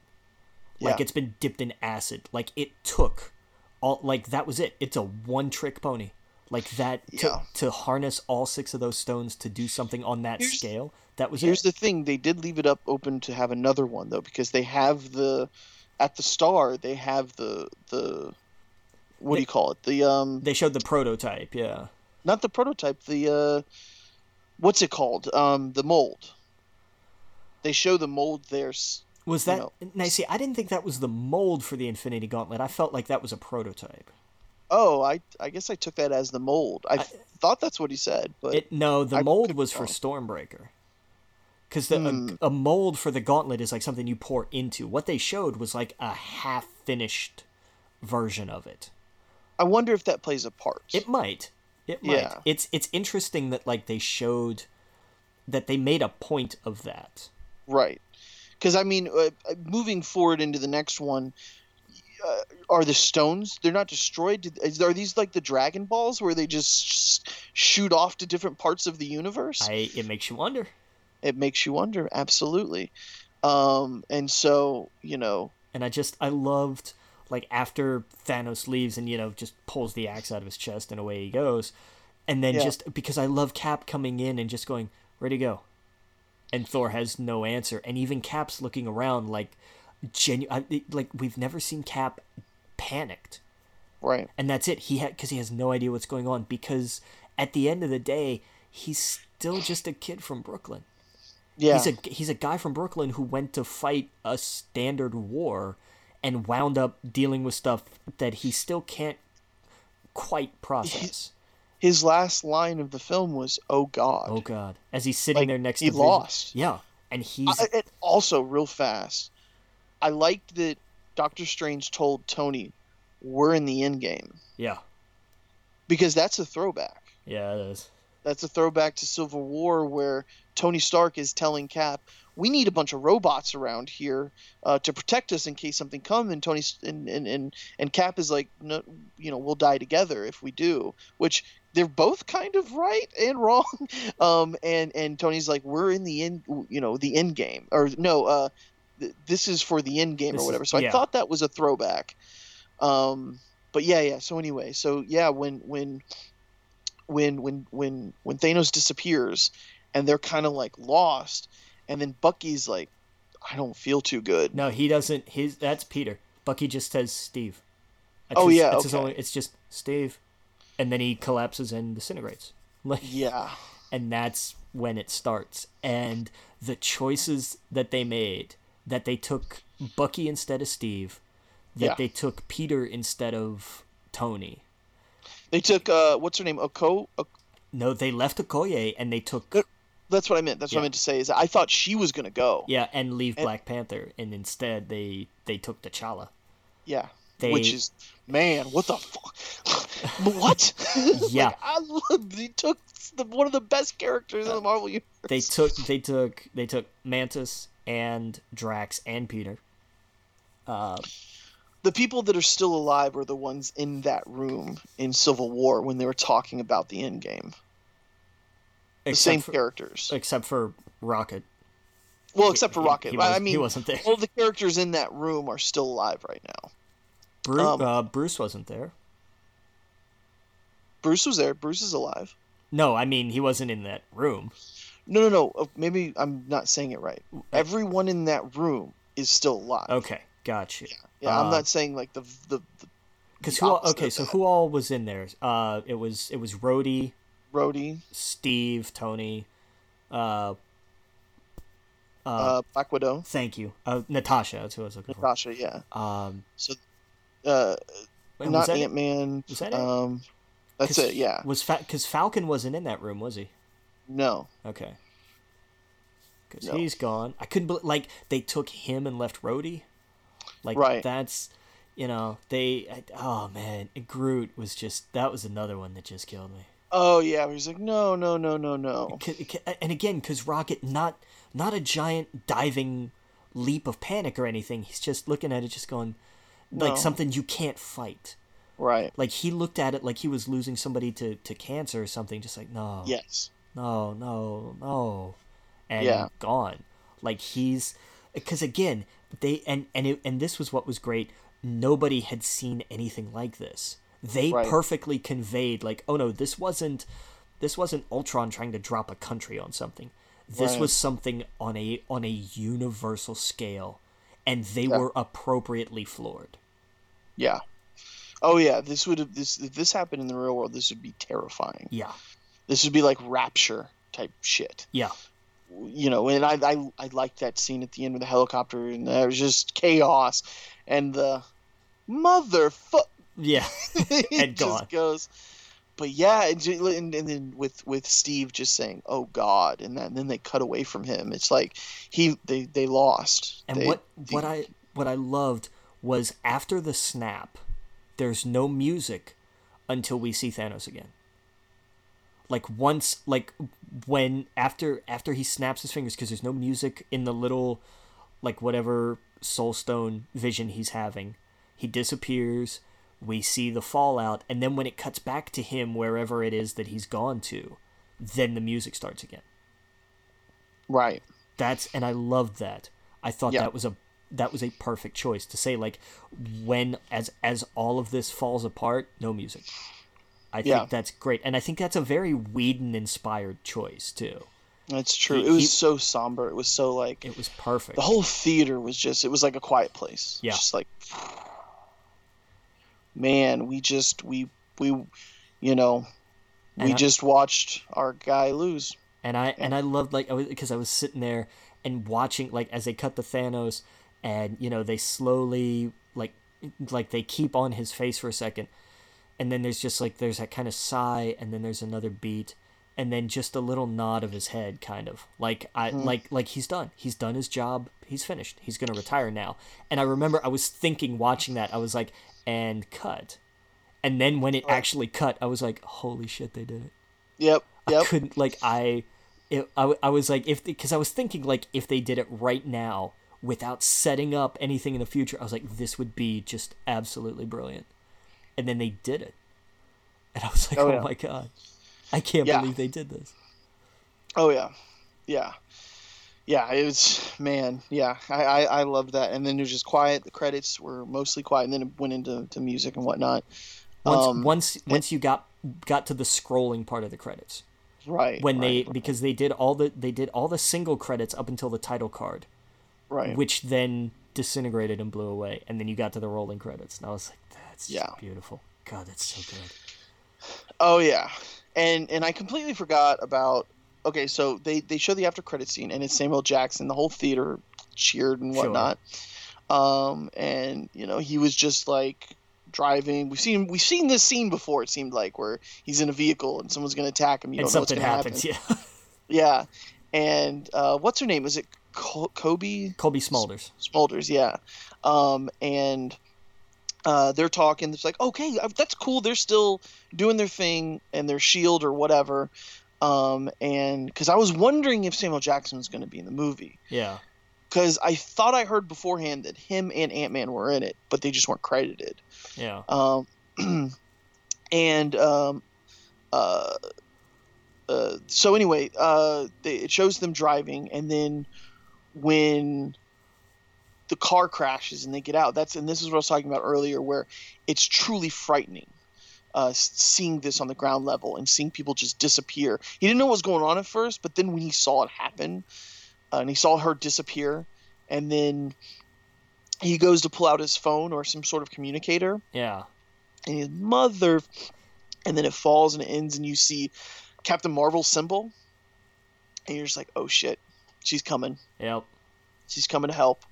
like Yeah. it's been dipped in acid like it took all like that was it it's a one trick pony like that to, Yeah. to harness all six of those stones to do something on that Here's- scale that was Here's it the thing: they did leave it up open to have another one though, because they have the at the star they have the the what do you call it? The um they showed the prototype yeah not the prototype. The uh what's it called? Um the mold. They show the mold there. was You that know, now see i didn't think that was the mold for the infinity gauntlet i felt like that was a prototype Oh, I I guess I took that as the mold. I, thought that's what he said, but It no, the I mold was for. Stormbreaker. Because the Hmm. a, a mold for the gauntlet is like something you pour into. What they showed was like a half finished version of it. I wonder if that plays a part. It might. It might. Yeah. It's it's interesting that like they showed that they made a point of that. Right. Because I mean, uh, uh, moving forward into the next one, uh, are the stones? They're not destroyed. Did- are these like the Dragon Balls where they just sh- shoot off to different parts of the universe? I it makes you wonder. It makes you wonder. Absolutely. Um, and so you know, And I just I loved like after Thanos leaves and you know just pulls the axe out of his chest and away he goes, and then Yeah. just because I love Cap coming in and just going where'd he go, and Thor has no answer, and even Cap's looking around like genu- I, it- like we've never seen Cap panicked, right? and that's it. He had because he has no idea what's going on because at the end of the day he's still just a kid from Brooklyn. Yeah. He's a he's a guy from Brooklyn who went to fight a standard war and wound up dealing with stuff that he still can't quite process. His last line of the film was, "Oh God." Oh god. As he's sitting Like, there next he to Vision. lost. Yeah. And he's I, and also, real fast, I liked that Doctor Strange told Tony, "We're in the end game," yeah. because that's a throwback. Yeah, it is. That's a throwback to Civil War, where Tony Stark is telling Cap, "We need a bunch of robots around here uh, to protect us in case something comes." And Tony and, and and and Cap is like, "No, you know, we'll die together if we do." Which they're both kind of right and wrong. Um, and and Tony's like, "We're in the end, you know, the end game, or no, uh, th- this is for the end game This or whatever." So I yeah. thought that was a throwback. Um, but yeah, yeah. So anyway, so yeah, when when when when when when Thanos disappears and they're kind of like lost and then Bucky's like I don't feel too good. No, he doesn't his that's Peter. Bucky just says Steve. That's Oh, his- yeah, okay. only it's just Steve. And then he collapses and disintegrates. Like Yeah. and that's when it starts and the choices that they made that they took bucky instead of steve that Yeah. they took peter instead of tony They took uh what's her name? Oko Ok- no they left okoye and they took. That's what I meant. That's what I meant to say is I thought she was going to go. yeah and leave And- black panther and instead they they took t'challa Yeah. They- Which is man, what the fuck? what? Yeah. Like, I they took the, one of the best characters in the Marvel universe. they took they took they took mantis and drax and peter uh the people that are still alive are the ones in that room in Civil War when they were talking about the end game. The same for, characters. except for rocket Well, except for Rocket. he I- I wasn't- mean, he wasn't there all the characters in that room are still alive right now. bruce, um, uh, bruce wasn't there Bruce was there. Bruce is alive. No, I mean he wasn't in that room. No, no, no. Uh, maybe I'm not saying it right. Everyone in that room is still alive. Okay, gotcha. Yeah, yeah uh, I'm not saying like the the. Because who? All, okay, so who all was in there? Uh, it was it was Rhodey, Rhodey, Steve, Tony, uh, uh, uh, Black Widow. Thank you, uh, Natasha. That's who I was looking Natasha, for. yeah. Um, so, uh, not Ant Man. Was that it? Um, that's it. Yeah. Was because Fa- Falcon wasn't in that room, was he? No. Okay. Because no. he's gone. I couldn't believe like they took him and left Rhodey. Like right. that's, you know, they. Oh man, Groot was just that was another one that just killed me. Oh yeah, he's like no, no, no, no, no. And again, because Rocket not not a giant diving leap of panic or anything. He's just looking at it, just going like no. something you can't fight. Right. Like he looked at it like he was losing somebody to, to cancer or something, just like, no. Yes. No, no, no. And yeah. gone. Like he's because again, they and and it, and this was what was great. Nobody had seen anything like this. They right. perfectly conveyed like, oh no, this wasn't this wasn't Ultron trying to drop a country on something. This right. was something on a on a universal scale and they yeah. were appropriately floored. Yeah. Oh yeah, this would have this if this happened in the real world, this would be terrifying. Yeah. This would be like rapture type shit. Yeah. You know, and I I I liked that scene at the end with the helicopter and there was just chaos and the motherfucker yeah, and just goes. But yeah, and, and, and, then with with Steve just saying, "Oh God," and then, and then they cut away from him. It's like he they they lost. And they, what what I what I loved was after the snap, there's no music until we see Thanos again. Like once, like when after after he snaps his fingers, because there's no music in the little, like whatever Soul Stone vision he's having, he disappears. We see the fallout, and then when it cuts back to him wherever it is that he's gone to, then the music starts again. Right. That's and I loved that. I thought yeah. that was a that was a perfect choice to say like when as as all of this falls apart, no music. I think yeah. that's great, and I think that's a very Whedon inspired choice too. That's true. He, it was he, so somber. It was so like it was perfect. The whole theater was just it was like a quiet place. Yeah, just like man, we just we we you know we I, just watched our guy lose. And I and I loved like because I, was sitting there and watching like as they cut the Thanos and you know they slowly like like they keep on his face for a second. And then there's just like there's that kind of sigh and then there's another beat and then just a little nod of his head kind of. Like i mm-hmm. like like he's done. He's done his job. He's finished. He's going to retire now. And i remember i was thinking watching that. I was like and cut and then when it oh. actually cut i was like holy shit they did it yep, yep. i couldn't like i it, I, I was like if because i was thinking like if they did it right now without setting up anything in the future. I was like, this would be just absolutely brilliant. And then they did it. And I was like, oh, oh yeah. my God. I can't yeah. believe they did this. Oh, yeah. Yeah. Yeah, it was, man, yeah, I, I, I loved that. And then it was just quiet. The credits were mostly quiet. And then it went into to music and whatnot. Once, um, once, once you got got to the scrolling part of the credits, right? When right, they right. because they did all the they did all the single credits up until the title card, right? Which then disintegrated and blew away, and then you got to the rolling credits, and I was like, "That's yeah. beautiful. God, that's so good." Oh yeah, and and I completely forgot about. Okay, so they they show the after credit scene, and it's Samuel Jackson. The whole theater cheered and whatnot. Sure. Um, and you know he was just like driving. We've seen we've seen this scene before. It seemed like where he's in a vehicle and someone's going to attack him. You and don't something know what's happens. Happen. Yeah, yeah. And uh, what's her name? Is it Kobe? Cobie Smulders. Smulders, yeah. Um, and uh, they're talking. It's like, okay, uh, that's cool. They're still doing their thing and their shield or whatever. Um, and because I was wondering if Samuel Jackson was going to be in the movie. Yeah. Because I thought I heard beforehand that him and Ant Man were in it, but they just weren't credited. Yeah. Um, and um, uh, uh, so anyway, uh, they, it shows them driving, and then when the car crashes and they get out, that's and this is what I was talking about earlier, where it's truly frightening. Uh, seeing this on the ground level and seeing people just disappear. He didn't know what was going on at first, but then when he saw it happen, uh, and he saw her disappear, and then he goes to pull out his phone or some sort of communicator. Yeah. And his mother, and then it falls and it ends, and you see Captain Marvel's symbol, and you're just like, oh shit, she's coming. Yep. She's coming to help.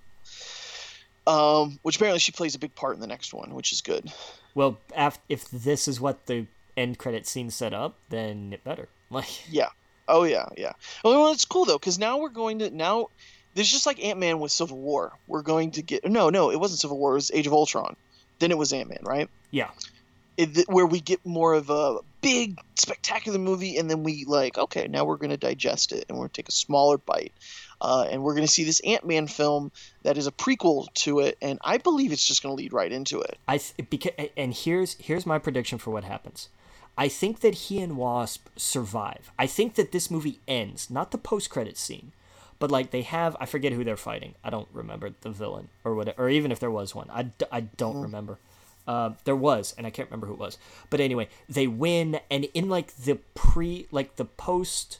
Um, which apparently she plays a big part in the next one, which is good. Well, af- if this is what the end credit scene set up, then it better. Like, yeah, oh yeah, yeah. Well, it's cool though, because now we're going to now. There's just like Ant Man with Civil War. We're going to get no, no, it wasn't Civil War. It was Age of Ultron. Then it was Ant Man, right? Yeah. It, where we get more of a big, spectacular movie, and then we like, okay, now we're going to digest it, and we're going to take a smaller bite. Uh, and we're going to see this Ant Man film that is a prequel to it, and I believe it's just going to lead right into it. I because and here's here's my prediction for what happens. I think that he and Wasp survive. I think that this movie ends, not the post credit scene, but like they have I forget who they're fighting. I don't remember the villain or whatever, or even if there was one. I, I don't mm. remember. Uh, there was, and I can't remember who it was. But anyway, they win, and in like the pre, like the post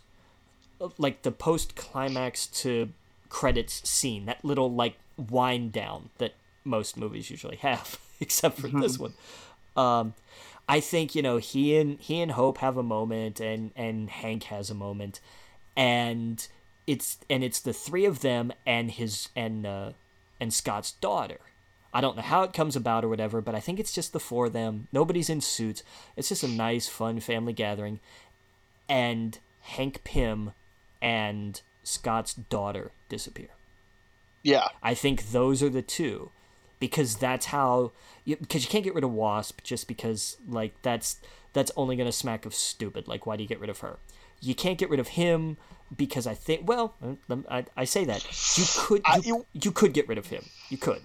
like the post climax to credits scene, that little like wind down that most movies usually have, except for this mm-hmm. one. Um, I think you know he and he and Hope have a moment, and and Hank has a moment, and it's and it's the three of them and his and uh, and Scott's daughter. I don't know how it comes about or whatever, but I think it's just the four of them. Nobody's in suits. It's just a nice, fun family gathering, and Hank Pym and Scott's daughter disappear. Yeah. I think those are the two because that's how you, because you can't get rid of Wasp just because like that's that's only going to smack of stupid. Like why do you get rid of her? You can't get rid of him because I think well, I, I say that you could you, I, you, you could get rid of him. You could.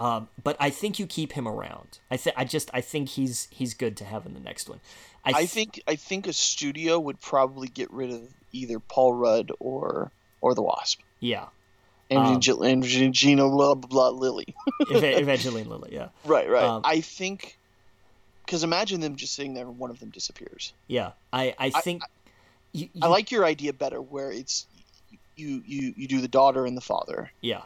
Um, but I think you keep him around. I think I just I think he's he's good to have in the next one. I, th- I think I think a studio would probably get rid of either Paul Rudd or or the Wasp. Yeah. Angelina um, blah, blah, blah, Lilly. Evangeline Lilly, yeah. Right, right. Um, I think because imagine them just sitting there and one of them disappears. Yeah, I, I think. I, you, you, I like your idea better, where it's you you you do the daughter and the father. Yeah,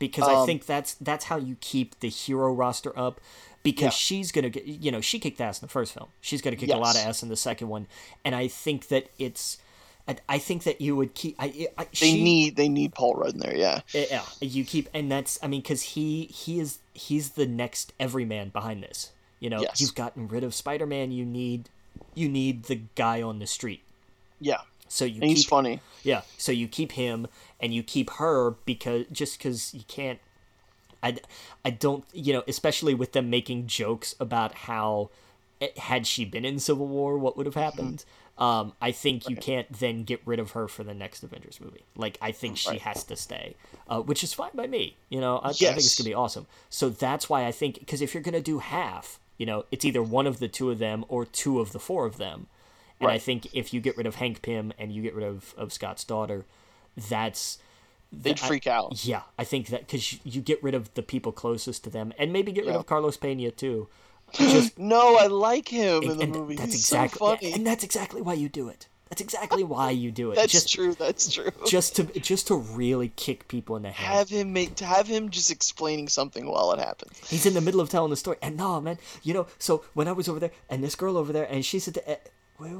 because um, I think that's that's how you keep the hero roster up. Because yeah. she's gonna get, you know, she kicked ass in the first film. She's gonna kick yes. a lot of ass in the second one, and I think that it's I, think that you would keep. I, I, they need they need Paul Rudd in there, yeah. Yeah, you keep, and that's I mean, because he he is he's the next everyman behind this. You know, yes. you've gotten rid of Spider Man. You need you need the guy on the street. Yeah. So you and keep, he's funny. Yeah. So you keep him and you keep her because just because you can't. I, I don't you know especially with them making jokes about how eh, had she been in Civil War what would have happened. Mm-hmm um, I think you can't then get rid of her for the next Avengers movie. Like I think she right. has to stay, uh, which is fine by me. You know, I, yes. I think it's gonna be awesome. So that's why I think because if you're gonna do half, you know, it's either one of the two of them or two of the four of them. And right. I think if you get rid of Hank Pym and you get rid of, of Scott's daughter, that's they'd freak out. Yeah, I think that because you get rid of the people closest to them, and maybe get rid of Carlos Pena too. Just, no, I like him in the movie. That's He's exactly, so funny. and that's exactly why you do it. That's exactly why you do it. that's just, true. That's true. Just to just to really kick people in the head. Have him make to have him just explaining something while it happens. He's in the middle of telling the story, and no, man, you know. So when I was over there, and this girl over there, and she said, eh, "Wait,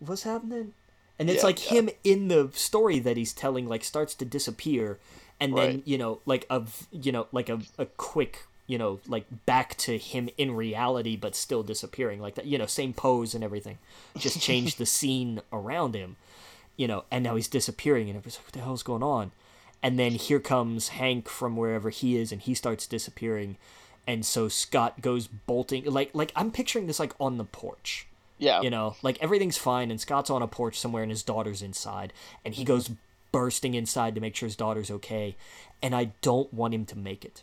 what's happening?" And it's yeah, like yeah. him in the story that he's telling, like starts to disappear, and then right. you know, like a you know, like a, a quick you know, like back to him in reality, but still disappearing like that. You know, same pose and everything, just change the scene around him. You know, and now he's disappearing, and everybody's like, "What the hell's going on?" And then here comes Hank from wherever he is, and he starts disappearing, and so Scott goes bolting. Like, like I'm picturing this like on the porch. Yeah. You know, like everything's fine, and Scott's on a porch somewhere, and his daughter's inside, and he goes bursting inside to make sure his daughter's okay, and I don't want him to make it.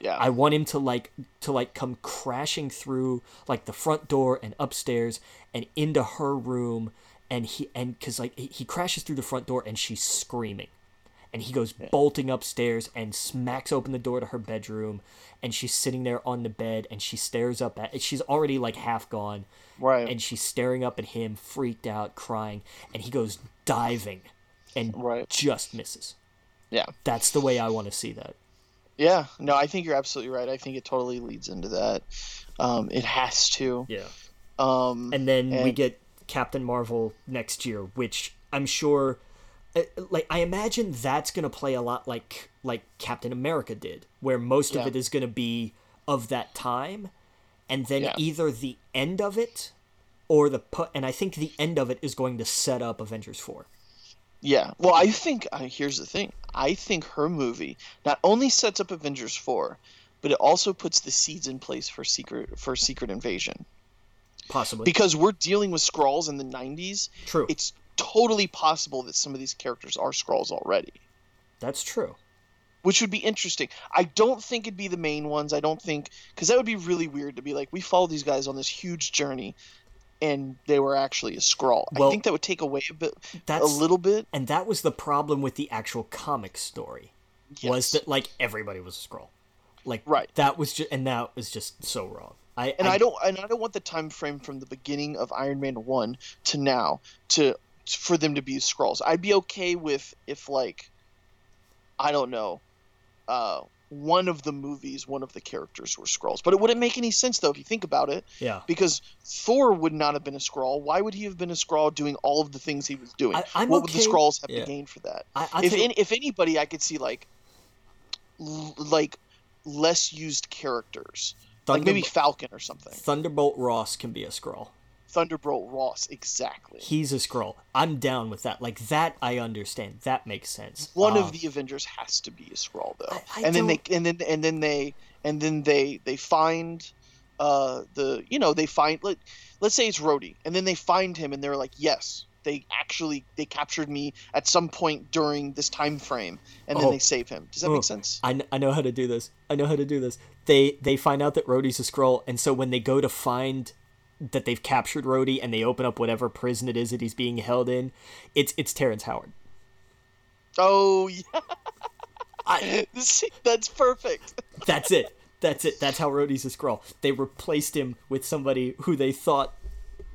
Yeah. I want him to like to like come crashing through like the front door and upstairs and into her room and he and cuz like he crashes through the front door and she's screaming. And he goes bolting upstairs and smacks open the door to her bedroom and she's sitting there on the bed and she stares up at she's already like half gone. Right. And she's staring up at him freaked out crying and he goes diving and right. just misses. Yeah. That's the way i want to see that. Yeah. No i think you're absolutely right. I think it totally leads into that. Um, it has to. Yeah. Um, and then and... we get captain marvel next year which i'm sure like I imagine that's gonna play a lot like like Captain America did, where most yeah. of it is gonna be of that time, and then yeah. either the end of it or the put. And I think the end of it is going to set up Avengers four. Yeah, well, I think uh, here's the thing. I think her movie not only sets up Avengers four, but it also puts the seeds in place for secret for Secret Invasion. Possibly because we're dealing with Skrulls in the '90s. True. It's totally possible that some of these characters are Skrulls already. That's true. Which would be interesting. I don't think it'd be the main ones. I don't think because that would be really weird to be like we follow these guys on this huge journey, and they were actually a Skrull. Well, I think that would take away a bit, a little bit. And that was the problem with the actual comic story, yes. was that like everybody was a Skrull, like right. That was just and that was just so wrong. I, and I, I, don't and I don't want the time frame from the beginning of Iron Man one to now to for them to be Skrulls. I'd be okay with if like I don't know, uh, one of the movies, one of the characters were Skrulls. But it wouldn't make any sense though if you think about it. Yeah. Because Thor would not have been a Skrull. Why would he have been a Skrull doing all of the things he was doing? I, what okay. would the Skrulls have yeah. to gain for that? I, I if any, if anybody, I could see like l- like less used characters, like maybe Falcon or something. Thunderbolt Ross can be a Skrull. Thunderbolt Ross, exactly. He's a Skrull. I'm down with that. Like that, I understand. That makes sense. One of the Avengers has to be a Skrull though. I, I and then don't... they, and then, and then they, and then they, they find, uh, the, you know, they find. Let, let's say it's Rhodey, and then they find him, and they're like, yes, they actually they captured me at some point during this time frame and then oh. they save him does that oh. make sense I, I know how to do this i know how to do this they they find out that Rhodey's a Skrull and so when they go to find that they've captured Rhodey and they open up whatever prison it is that he's being held in, it's it's Terrence Howard. Oh yeah, I, that's perfect. that's it. That's it. That's how Rhodey's a Skrull. They replaced him with somebody who they thought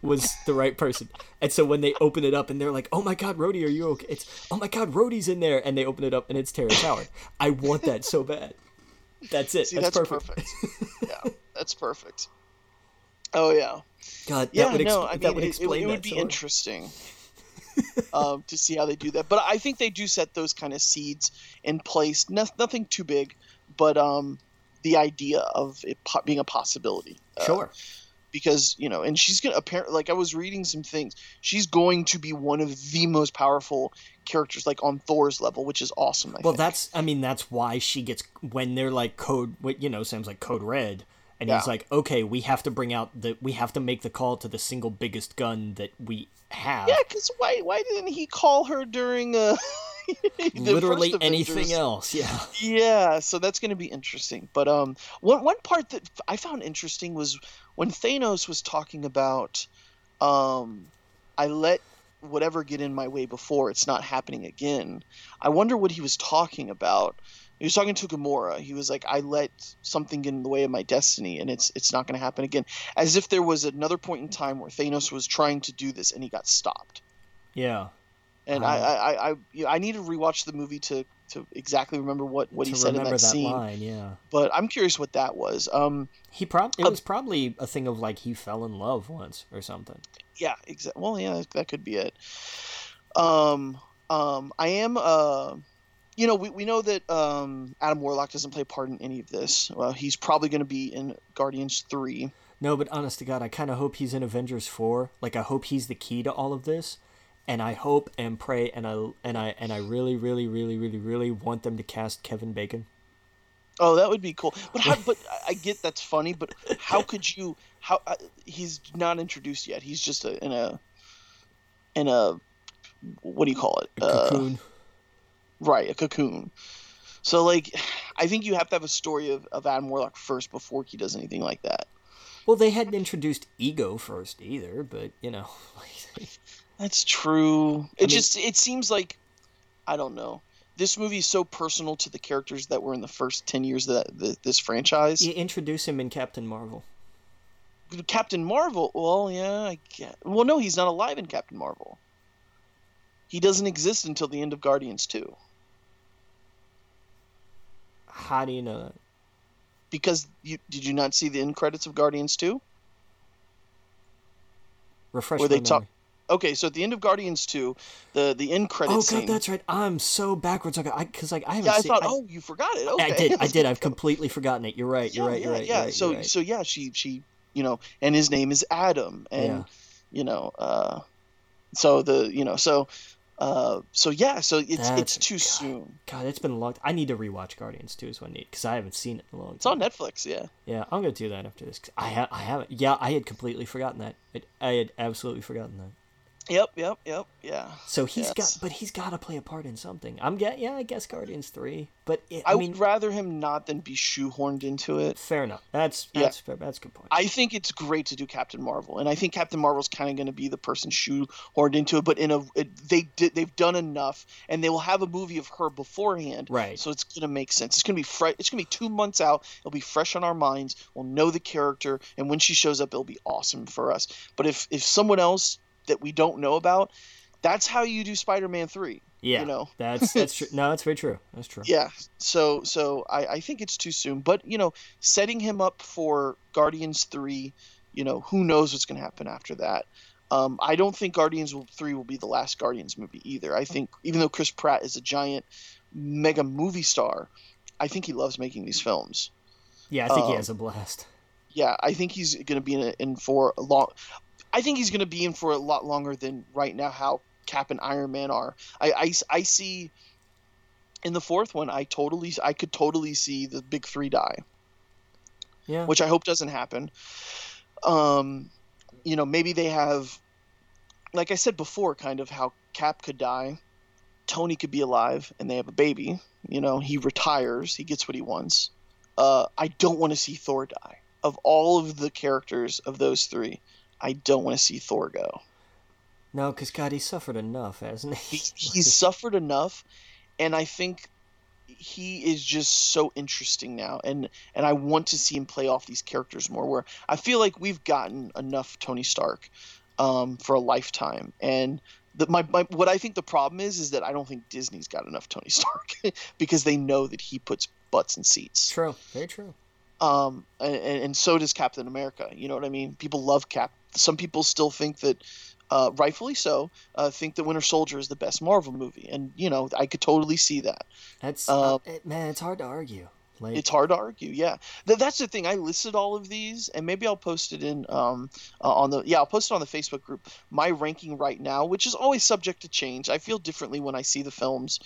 was the right person. And so when they open it up and they're like, "Oh my God, Rhodey, are you okay?" It's, "Oh my God, Rhodey's in there," and they open it up and it's Terrence Howard. I want that so bad. That's it. See, that's, that's perfect. perfect. yeah, that's perfect. Oh yeah. God, yeah, would no, I mean, would explain it, it, would be interesting um, to see how they do that. But I think they do set those kind of seeds in place. No, nothing too big, but um, the idea of it po- being a possibility. Uh, sure. Because you know, and she's gonna apparently like I was reading some things. She's going to be one of the most powerful characters, like on Thor's level, which is awesome. I well, think. that's I mean that's why she gets when they're like code. What you know, Sam's like code red and yeah. he's like, "Okay, we have to bring out the we have to make the call to the single biggest gun that we have." Yeah, because why why didn't he call her during uh literally anything else? Yeah. Yeah, so that's going to be interesting. But um, one one part that I found interesting was when Thanos was talking about, um, I let whatever get in my way before it's not happening again. I wonder what he was talking about he was talking to Gamora. He was like, "I let something get in the way of my destiny, and it's it's not going to happen again." As if there was another point in time where Thanos was trying to do this and he got stopped. Yeah. And um, I, I, I, I need to rewatch the movie to to exactly remember what what he said in that, that scene. Line, yeah. But I'm curious what that was. Um, he probably it uh, was probably a thing of like he fell in love once or something. Yeah. Exactly. Well, yeah, that could be it. Um, um, I am uh you know, we, we know that um, Adam Warlock doesn't play a part in any of this. Well, he's probably going to be in Guardians 3. No, but honest to God, I kind of hope he's in Avengers 4. Like, I hope he's the key to all of this. And I hope and pray and I and I and I really, really, really, really, really want them to cast Kevin Bacon. Oh, that would be cool. But how, but I get that's funny. But how could you? How uh, he's not introduced yet? He's just a, in a in a what do you call it? A cocoon. Uh, Right, a cocoon. So like, I think you have to have a story of, of Adam Warlock first before he does anything like that. Well, they hadn't introduced Ego first either, but you know. That's true. It I mean, just it seems like I don't know. this movie is so personal to the characters that were in the first 10 years of that, the, this franchise. You introduce him in Captain Marvel. Captain Marvel. Well, yeah, I get. Well, no, he's not alive in Captain Marvel. He doesn't exist until the end of Guardians 2. How do you know that? Because you did you not see the end credits of Guardians 2? Refresh Where they talk Okay, so at the end of Guardians 2, the the end credits. Oh god, scene, that's right. I'm so backwards. I because like I haven't. Yeah, I seen, thought, I, oh, you forgot it. Okay. I did. I did. I've completely forgotten it. You're right. You're yeah, right. You're yeah, right. Yeah. You're so right. so yeah, she she you know, and his name is Adam, and yeah. you know, uh, so the you know so uh, so yeah, so it's That's, it's too God, soon. God, it's been a long. I need to rewatch Guardians too, so I need because I haven't seen it in a long time. It's on Netflix, yeah. Yeah, I'm gonna do that after this. I ha- I haven't. Yeah, I had completely forgotten that. It, I had absolutely forgotten that. Yep, yep, yep, yeah. So he's yes. got, but he's got to play a part in something. I'm get, yeah, I guess Guardians three, but it, I, I mean, would rather him not than be shoehorned into it. Fair enough. That's that's yeah. fair. That's a good point. I think it's great to do Captain Marvel, and I think Captain Marvel's kind of going to be the person shoehorned into it. But in a, it, they did, they've done enough, and they will have a movie of her beforehand, right? So it's going to make sense. It's going to be fresh. It's going to be two months out. It'll be fresh on our minds. We'll know the character, and when she shows up, it'll be awesome for us. But if if someone else that we don't know about that's how you do Spider-Man three. Yeah, you know that's that's true. No, that's very true. That's true. Yeah. So so I I think it's too soon, but you know, setting him up for Guardians three, you know, who knows what's going to happen after that. Um, I don't think Guardians three will be the last Guardians movie either. I think even though Chris Pratt is a giant mega movie star, I think he loves making these films. Yeah, I think um, he has a blast. Yeah, I think he's going to be in, in for a long. I think he's going to be in for a lot longer than right now. How Cap and Iron Man are. I, I, I see in the fourth one. I totally I could totally see the big three die. Yeah. Which I hope doesn't happen. Um, you know, maybe they have, like I said before, kind of how Cap could die, Tony could be alive, and they have a baby. You know, he retires, he gets what he wants. Uh, I don't want to see Thor die. Of all of the characters of those three, I don't want to see Thor go. No, because God, he suffered enough, hasn't he? he he's suffered enough, and I think he is just so interesting now, and and I want to see him play off these characters more. Where I feel like we've gotten enough Tony Stark um, for a lifetime, and the, my, my what I think the problem is is that I don't think Disney's got enough Tony Stark because they know that he puts butts in seats. True, very true. Um, and, and so does Captain America. You know what I mean? People love Cap. Some people still think that uh, rightfully so, uh, think that Winter Soldier is the best Marvel movie, and you know I could totally see that. That's uh, it, man, it's hard to argue. Like... It's hard to argue, yeah. Th- that's the thing. I listed all of these, and maybe I'll post it in um, uh, on the yeah I'll post it on the Facebook group. My ranking right now, which is always subject to change. I feel differently when I see the films,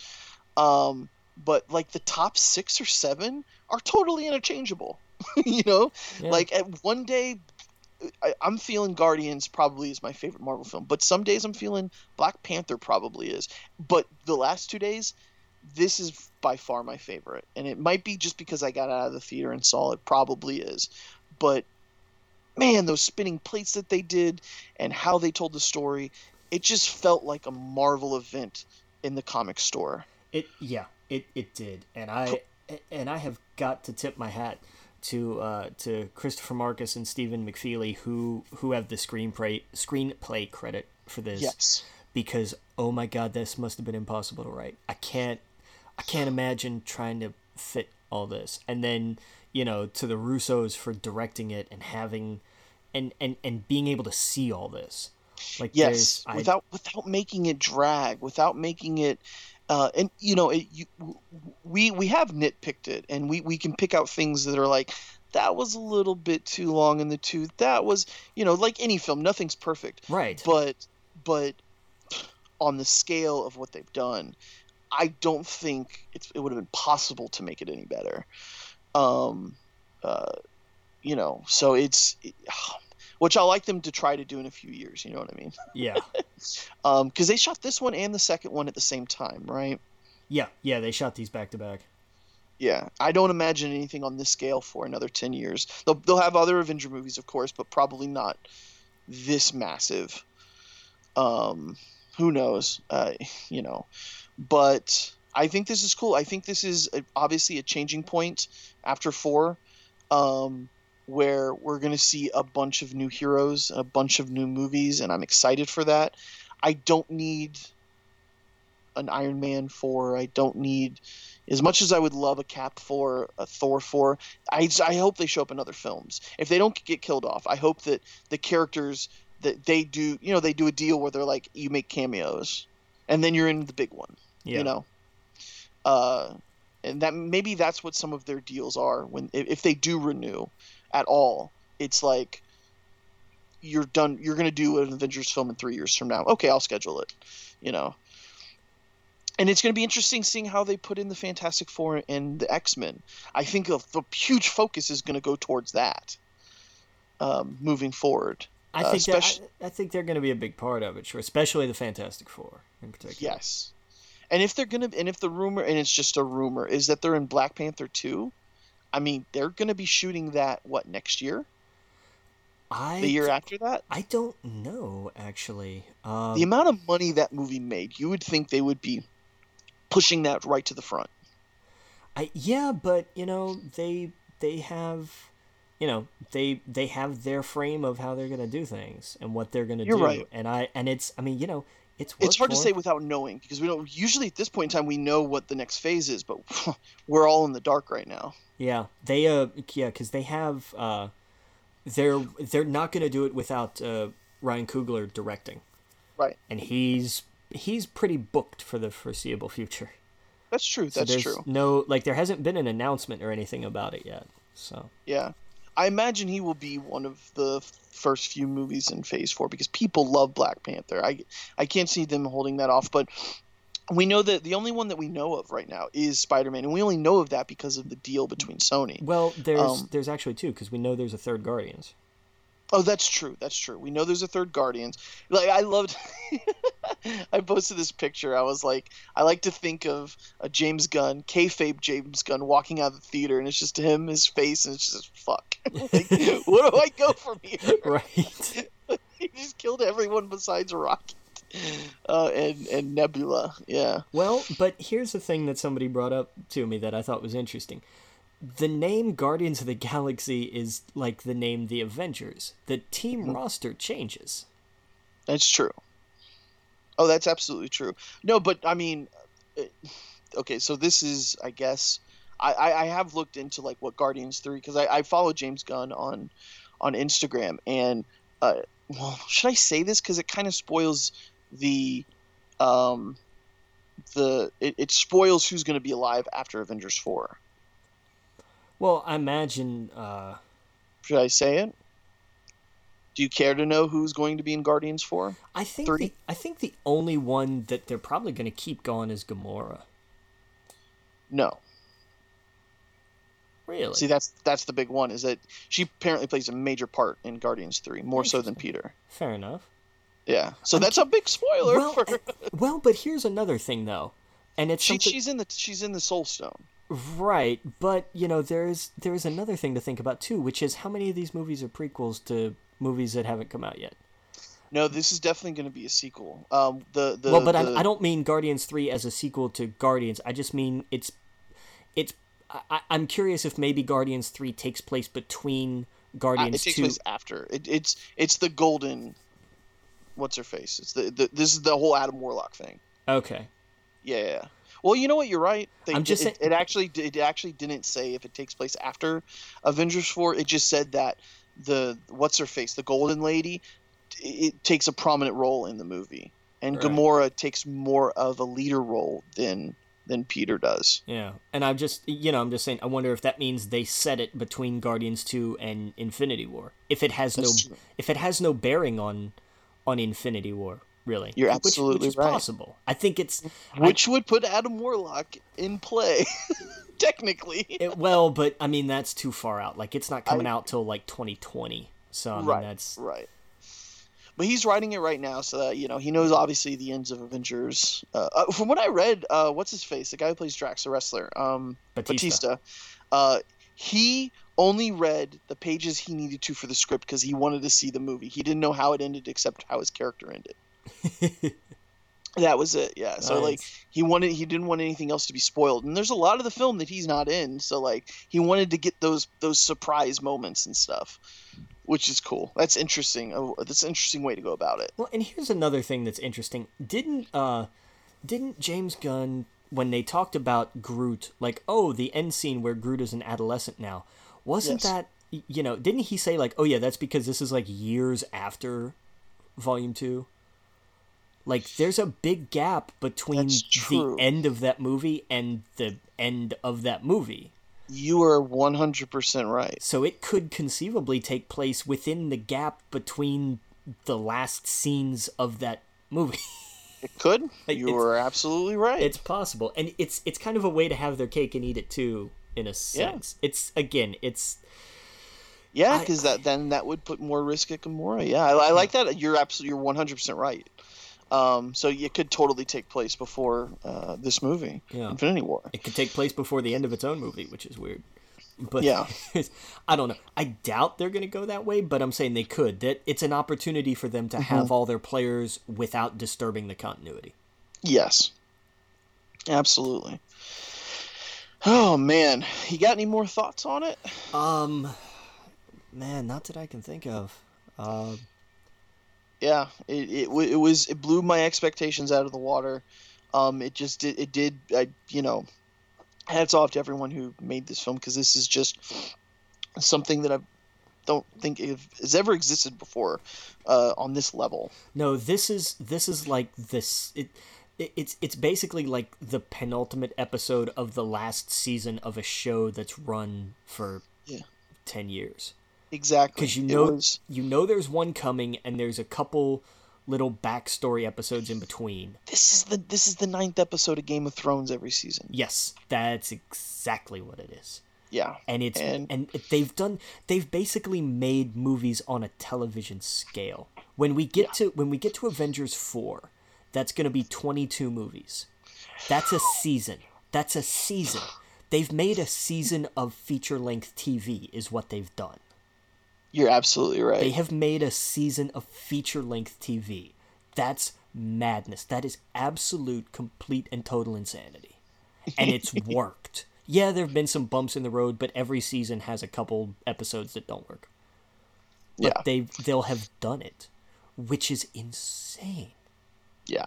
um, but like the top six or seven are totally interchangeable. you know, yeah. like at one day I, am feeling Guardians probably is my favorite Marvel film, but some days I'm feeling Black Panther probably is. But the last two days, this is by far my favorite, and it might be just because I got out of the theater and saw it. Probably is, but man, those spinning plates that they did and how they told the story, it just felt like a Marvel event in the comic store. It yeah, it it did, and I and I have got to tip my hat to uh, to Christopher Markus and Stephen McFeely who who have the screenplay screenplay credit for this. Yes. Because oh my god, this must have been impossible to write. I can't I can't imagine trying to fit all this. And then, you know, to the Russos for directing it and having and and and being able to see all this. Like yes, without I, without making it drag, without making it uh, and you know, it, you, we we have nitpicked it, and we we can pick out things that are like that was a little bit too long in the tooth. That was, you know, like any film, nothing's perfect. Right. But but on the scale of what they've done, I don't think it would have been possible to make it any better. Um, uh, you know, so it's it, which I like them to try to do in a few years. You know what I mean? Yeah. um, because they shot this one and the second one at the same time, right? Yeah, yeah, they shot these back to back. Yeah, I don't imagine anything on this scale for another ten years. They'll they'll have other Avenger movies, of course, but probably not this massive. Um, who knows? Uh, you know, but I think this is cool. I think this is a, obviously a changing point after four, um, where we're going to see a bunch of new heroes, a bunch of new movies, and I'm excited for that. I don't need an Iron Man four. I don't need as much as I would love a Cap four, a Thor four. I I hope they show up in other films. If they don't get killed off, I hope that the characters that they do, you know, they do a deal where they're like, you make cameos, and then you're in the big one. Yeah. You know. Uh, and that maybe that's what some of their deals are when if they do renew at all. It's like you're done. You're going to do an Avengers film in three years from now. Okay, I'll schedule it. You know and it's going to be interesting seeing how they put in the Fantastic Four and the X Men. I think the, the huge focus is going to go towards that um, moving forward. I think uh, I, I, think they're going to be a big part of it, sure, especially the Fantastic Four in particular. Yes, and if they're going to, and if the rumor, and it's just a rumor, is that they're in Black Panther two. I mean, they're going to be shooting that what next year? I the year after that? I don't know actually. Um, the amount of money that movie made, you would think they would be pushing that right to the front. I yeah, but you know they they have you know they they have their frame of how they're going to do things and what they're going to do right. and i and it's i mean you know it's it's hard to say without knowing because we don't usually at this point in time we know what the next phase is but we're all in the dark right now yeah they uh yeah because they have uh they're they're not going to do it without uh ryan coogler directing right and he's he's pretty booked for the foreseeable future. That's true. That's so true. No, like there hasn't been an announcement or anything about it yet. So yeah, I imagine he will be one of the first few movies in Phase Four because people love Black Panther. I I can't see them holding that off, but we know that the only one that we know of right now is Spider-Man, and we only know of that because of the deal between Sony. Well, there's um, there's actually two because we know there's a third Guardians. Oh, that's true. That's true. We know there's a third Guardians. Like I loved. I posted this picture. I was like, I like to think of a James Gunn, kayfabe James Gunn, walking out of the theater, and it's just him, his face, and it's just fuck. like, where do I go from here? Right. he just killed everyone besides Rocket. Uh, and and Nebula, yeah. Well, but here's the thing that somebody brought up to me that I thought was interesting the name Guardians of the Galaxy is like the name The Avengers. The team mm-hmm. roster changes. That's true. Oh, that's absolutely true. No, but I mean, uh, okay, so this is, I guess, I, I have looked into like what Guardians three because I, I follow James Gunn on on Instagram and uh, well, should I say this because it kind of spoils the um the it, it spoils who's going to be alive after Avengers four. Well, I imagine. Uh... Should I say it? Do you care to know who's going to be in Guardians Four? I think the, I think the only one that they're probably going to keep going is Gamora. No. Really? See, that's that's the big one. Is that she apparently plays a major part in Guardians Three, more so than Peter. Fair enough. Yeah. So I'm, that's a big spoiler. Well, for... well, but here's another thing though, and it's she, something... she's in the she's in the Soul Stone. Right, but you know, there's there's another thing to think about too, which is how many of these movies are prequels to movies that haven't come out yet. No, this is definitely going to be a sequel. Um, the, the well, but the... I, I don't mean Guardians Three as a sequel to Guardians. I just mean it's it's. I, am curious if maybe Guardians Three takes place between Guardians. Uh, it takes 2. place after. It, it's it's the golden. What's her face? It's the, the this is the whole Adam Warlock thing. Okay. Yeah. yeah. Well, you know what? You're right. They, I'm just it, it, actually it actually didn't say if it takes place after Avengers four. It just said that the what's her face, the Golden Lady, it takes a prominent role in the movie, and right. Gamora takes more of a leader role than than Peter does. Yeah, and I'm just you know I'm just saying I wonder if that means they set it between Guardians two and Infinity War. If it has That's no true. if it has no bearing on on Infinity War really. You're absolutely which, which is right. possible. I think it's which I, would put Adam Warlock in play, technically. It, well, but I mean that's too far out. Like it's not coming I, out till like 2020. So I mean, right, that's right. But he's writing it right now, so that you know he knows obviously the ends of Avengers. Uh, uh, from what I read, uh, what's his face? The guy who plays Drax, the wrestler, um, Batista. Batista uh, he only read the pages he needed to for the script because he wanted to see the movie. He didn't know how it ended except how his character ended. That was it. Yeah. So nice. like he wanted he didn't want anything else to be spoiled. And there's a lot of the film that he's not in, so like he wanted to get those those surprise moments and stuff. Which is cool. That's interesting. Oh, that's an interesting way to go about it. Well, and here's another thing that's interesting. Didn't uh didn't James Gunn when they talked about Groot, like, oh, the end scene where Groot is an adolescent now, wasn't yes. that you know, didn't he say like, oh yeah, that's because this is like years after volume 2? Like there's a big gap between the end of that movie and the end of that movie. You are 100% right. So it could conceivably take place within the gap between the last scenes of that movie. It could. you are absolutely right. It's possible. And it's it's kind of a way to have their cake and eat it too in a sense. Yeah. It's again, it's yeah, because that then that would put more risk at Gamora. Yeah, I, I like that. You're absolutely you're 100 percent right. Um, so it could totally take place before uh, this movie, yeah. Infinity War. It could take place before the end of its own movie, which is weird. But yeah, I don't know. I doubt they're going to go that way, but I'm saying they could. That it's an opportunity for them to mm-hmm. have all their players without disturbing the continuity. Yes, absolutely. Oh man, you got any more thoughts on it? Um, man, not that I can think of. Uh, yeah, it, it it was it blew my expectations out of the water. Um, it just did it did I you know, hats off to everyone who made this film because this is just something that I don't think has ever existed before uh, on this level. No, this is this is like this it it's it's basically like the penultimate episode of the last season of a show that's run for yeah. 10 years. Exactly. Because you know was... you know there's one coming, and there's a couple little backstory episodes in between. This is the this is the ninth episode of Game of Thrones every season. Yes, that's exactly what it is. Yeah, and it's and, and they've done they've basically made movies on a television scale. When we get yeah. to when we get to Avengers four, that's going to be twenty two movies. That's a season. That's a season. They've made a season of feature length TV, is what they've done. You're absolutely right. They have made a season of feature length TV. That's madness. That is absolute, complete, and total insanity. And it's worked. yeah, there have been some bumps in the road, but every season has a couple episodes that don't work. But yeah. they they'll have done it, which is insane. Yeah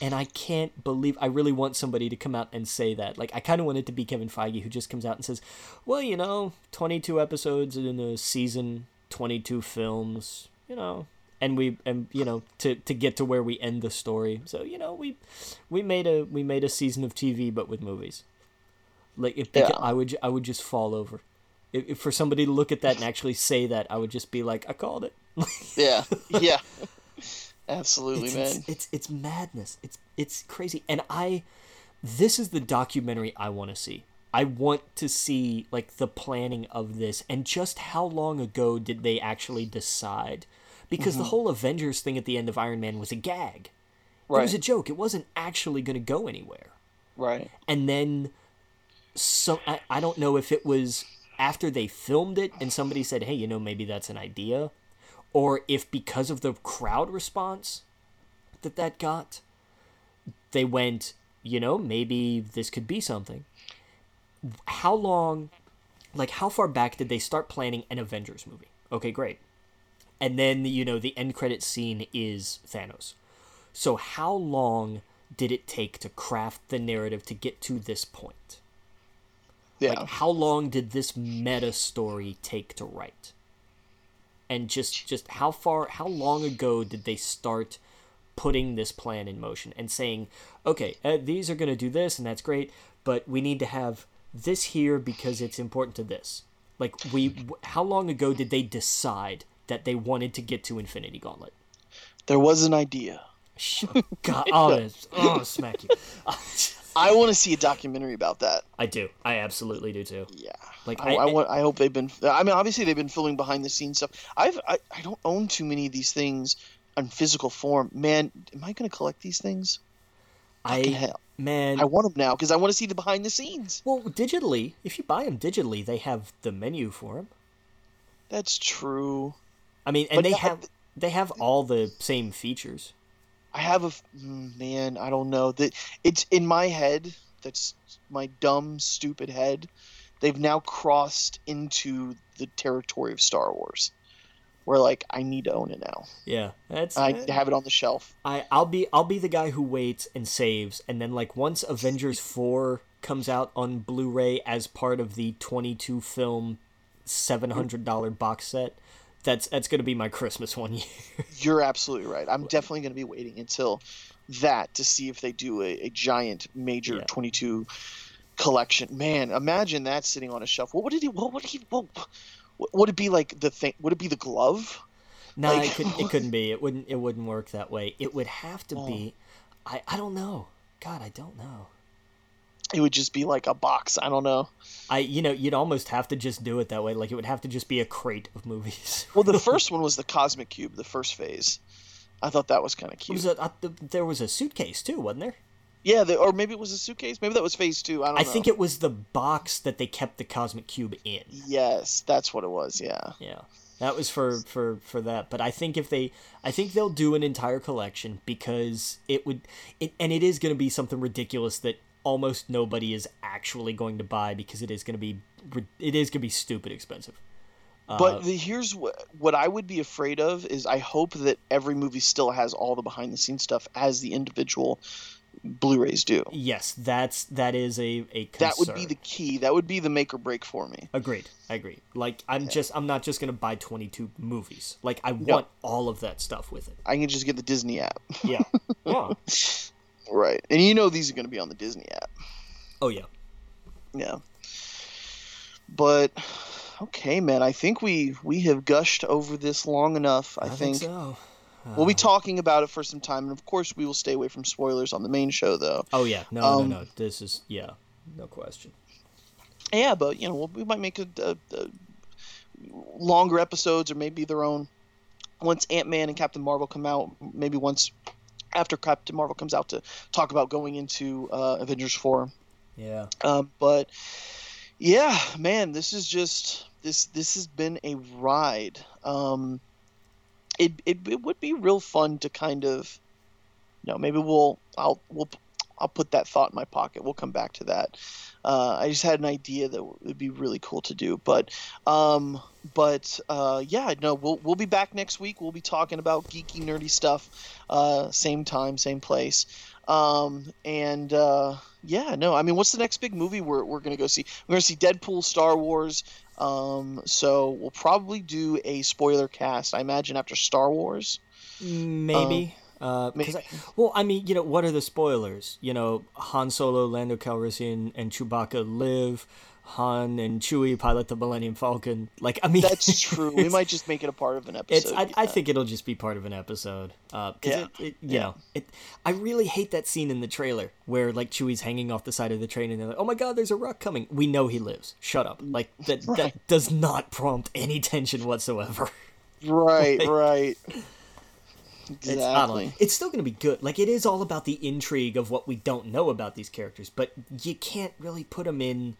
and I can't believe I really want somebody to come out and say that. Like I kind of want it to be Kevin Feige who just comes out and says, "Well, you know, 22 episodes in a season, 22 films, you know, and we and you know to to get to where we end the story. So, you know, we we made a we made a season of TV but with movies." Like if yeah. I would I would just fall over. If, if for somebody to look at that and actually say that, I would just be like, "I called it." yeah. Yeah. Absolutely, it's, man. It's, it's it's madness. It's it's crazy. And I this is the documentary I want to see. I want to see like the planning of this and just how long ago did they actually decide? Because mm-hmm. the whole Avengers thing at the end of Iron Man was a gag. Right. It was a joke. It wasn't actually going to go anywhere. Right. And then so I, I don't know if it was after they filmed it and somebody said, "Hey, you know, maybe that's an idea." Or if because of the crowd response that that got, they went, you know, maybe this could be something. How long, like, how far back did they start planning an Avengers movie? Okay, great. And then, you know, the end credit scene is Thanos. So, how long did it take to craft the narrative to get to this point? Yeah. Like, how long did this meta story take to write? And just just how far how long ago did they start putting this plan in motion and saying okay uh, these are going to do this and that's great but we need to have this here because it's important to this. Like we how long ago did they decide that they wanted to get to infinity gauntlet? There was an idea. God, oh, oh, smack you. I want to see a documentary about that. I do. I absolutely do too. Yeah. Like I, I, I, want. I hope they've been. I mean, obviously they've been filming behind the scenes stuff. I've. I, I don't own too many of these things in physical form. Man, am I going to collect these things? I hell. man, I want them now because I want to see the behind the scenes. Well, digitally, if you buy them digitally, they have the menu for them. That's true. I mean, and but they have they have all the same features. I have a mm, man. I don't know that it's in my head. That's my dumb, stupid head. They've now crossed into the territory of Star Wars, where like I need to own it now. Yeah, that's. I have it on the shelf. I I'll be I'll be the guy who waits and saves, and then like once Avengers four comes out on Blu-ray as part of the twenty two film seven hundred dollar box set that's that's going to be my Christmas one year. You're absolutely right. I'm definitely going to be waiting until that to see if they do a, a giant major yeah. 22 collection. Man, imagine that sitting on a shelf. What would it? What would he? What, would it be like the thing? Would it be the glove? No, like, it, could, it couldn't be. It wouldn't. It wouldn't work that way. It would have to oh. be. I I don't know. God, I don't know it would just be like a box. I don't know. I you know you'd almost have to just do it that way. Like it would have to just be a crate of movies. well, the first one was the Cosmic Cube, the first phase. I thought that was kind of cute. Was a, uh, there was a suitcase too, wasn't there? Yeah, the, or maybe it was a suitcase. Maybe that was phase two. I don't I know. think it was the box that they kept the Cosmic Cube in. Yes, that's what it was. Yeah. Yeah. That was for, for, for that, but I think if they, I think they'll do an entire collection because it would, it, and it is going to be something ridiculous that almost nobody is actually going to buy because it is going to be it is going to be stupid expensive. But uh, the, here's what what I would be afraid of is I hope that every movie still has all the behind the scenes stuff as the individual Blu-rays do. Yes, that's that is a a concern. that would be the key. That would be the make or break for me. Agreed. I agree. Like I'm just I'm not just gonna buy 22 movies. Like I want all of that stuff with it. I can just get the Disney app. yeah. Yeah. Right. And you know these are going to be on the Disney app. Oh yeah. Yeah. But okay, man, I think we we have gushed over this long enough. I, I think, think so. uh, we'll be talking about it for some time, and of course, we will stay away from spoilers on the main show, though. Oh yeah, no, um, no, no. This is yeah, no question. Yeah, but you know, we'll, we might make a, a, a longer episodes, or maybe their own. Once Ant Man and Captain Marvel come out, maybe once after Captain Marvel comes out to talk about going into uh, Avengers four. Yeah. Um, but yeah, man, this is just this this has been a ride. Um, it, it it would be real fun to kind of, you know, maybe we'll I'll we'll I'll put that thought in my pocket. We'll come back to that. Uh, I just had an idea that would be really cool to do, but um, but uh, yeah, no, we'll we'll be back next week. We'll be talking about geeky, nerdy stuff. Uh, same time, same place. Um, and uh, yeah, no, I mean, what's the next big movie we're we're gonna go see? We're gonna see Deadpool, Star Wars. Um, so we'll probably do a spoiler cast. I imagine after Star Wars. Maybe. Um, uh, I, well, I mean, you know, what are the spoilers? You know, Han Solo, Lando Calrissian, and Chewbacca live. Han and Chewie pilot the Millennium Falcon. Like, I mean, that's true. We might just make it a part of an episode. I, yeah. I, think it'll just be part of an episode. Uh, yeah. It, it, you yeah. know, it. I really hate that scene in the trailer where like Chewie's hanging off the side of the train and they're like, "Oh my God, there's a rock coming." We know he lives. Shut up. Like that. Right. That does not prompt any tension whatsoever. Right. like, right. Exactly. It's, it's still going to be good. Like it is all about the intrigue of what we don't know about these characters, but you can't really put them in.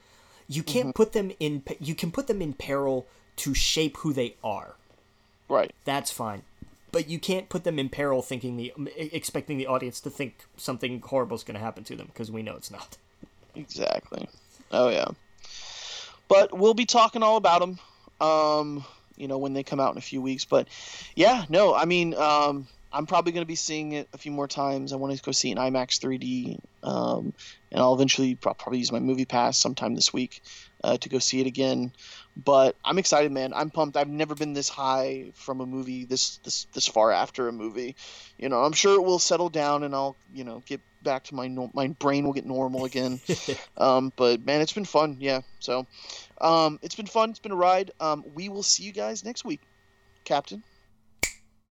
You can't mm-hmm. put them in. You can put them in peril to shape who they are. Right. That's fine, but you can't put them in peril thinking the expecting the audience to think something horrible is going to happen to them because we know it's not. Exactly. Oh yeah. But we'll be talking all about them. Um, you know when they come out in a few weeks. But yeah, no, I mean, um, I'm probably going to be seeing it a few more times. I want to go see it in IMAX 3D, um, and I'll eventually probably use my Movie Pass sometime this week uh, to go see it again. But I'm excited, man. I'm pumped. I've never been this high from a movie this this this far after a movie. You know, I'm sure it will settle down, and I'll you know get back to my no- my brain will get normal again. um, but man, it's been fun. Yeah. So, um, it's been fun. It's been a ride. Um, we will see you guys next week, Captain.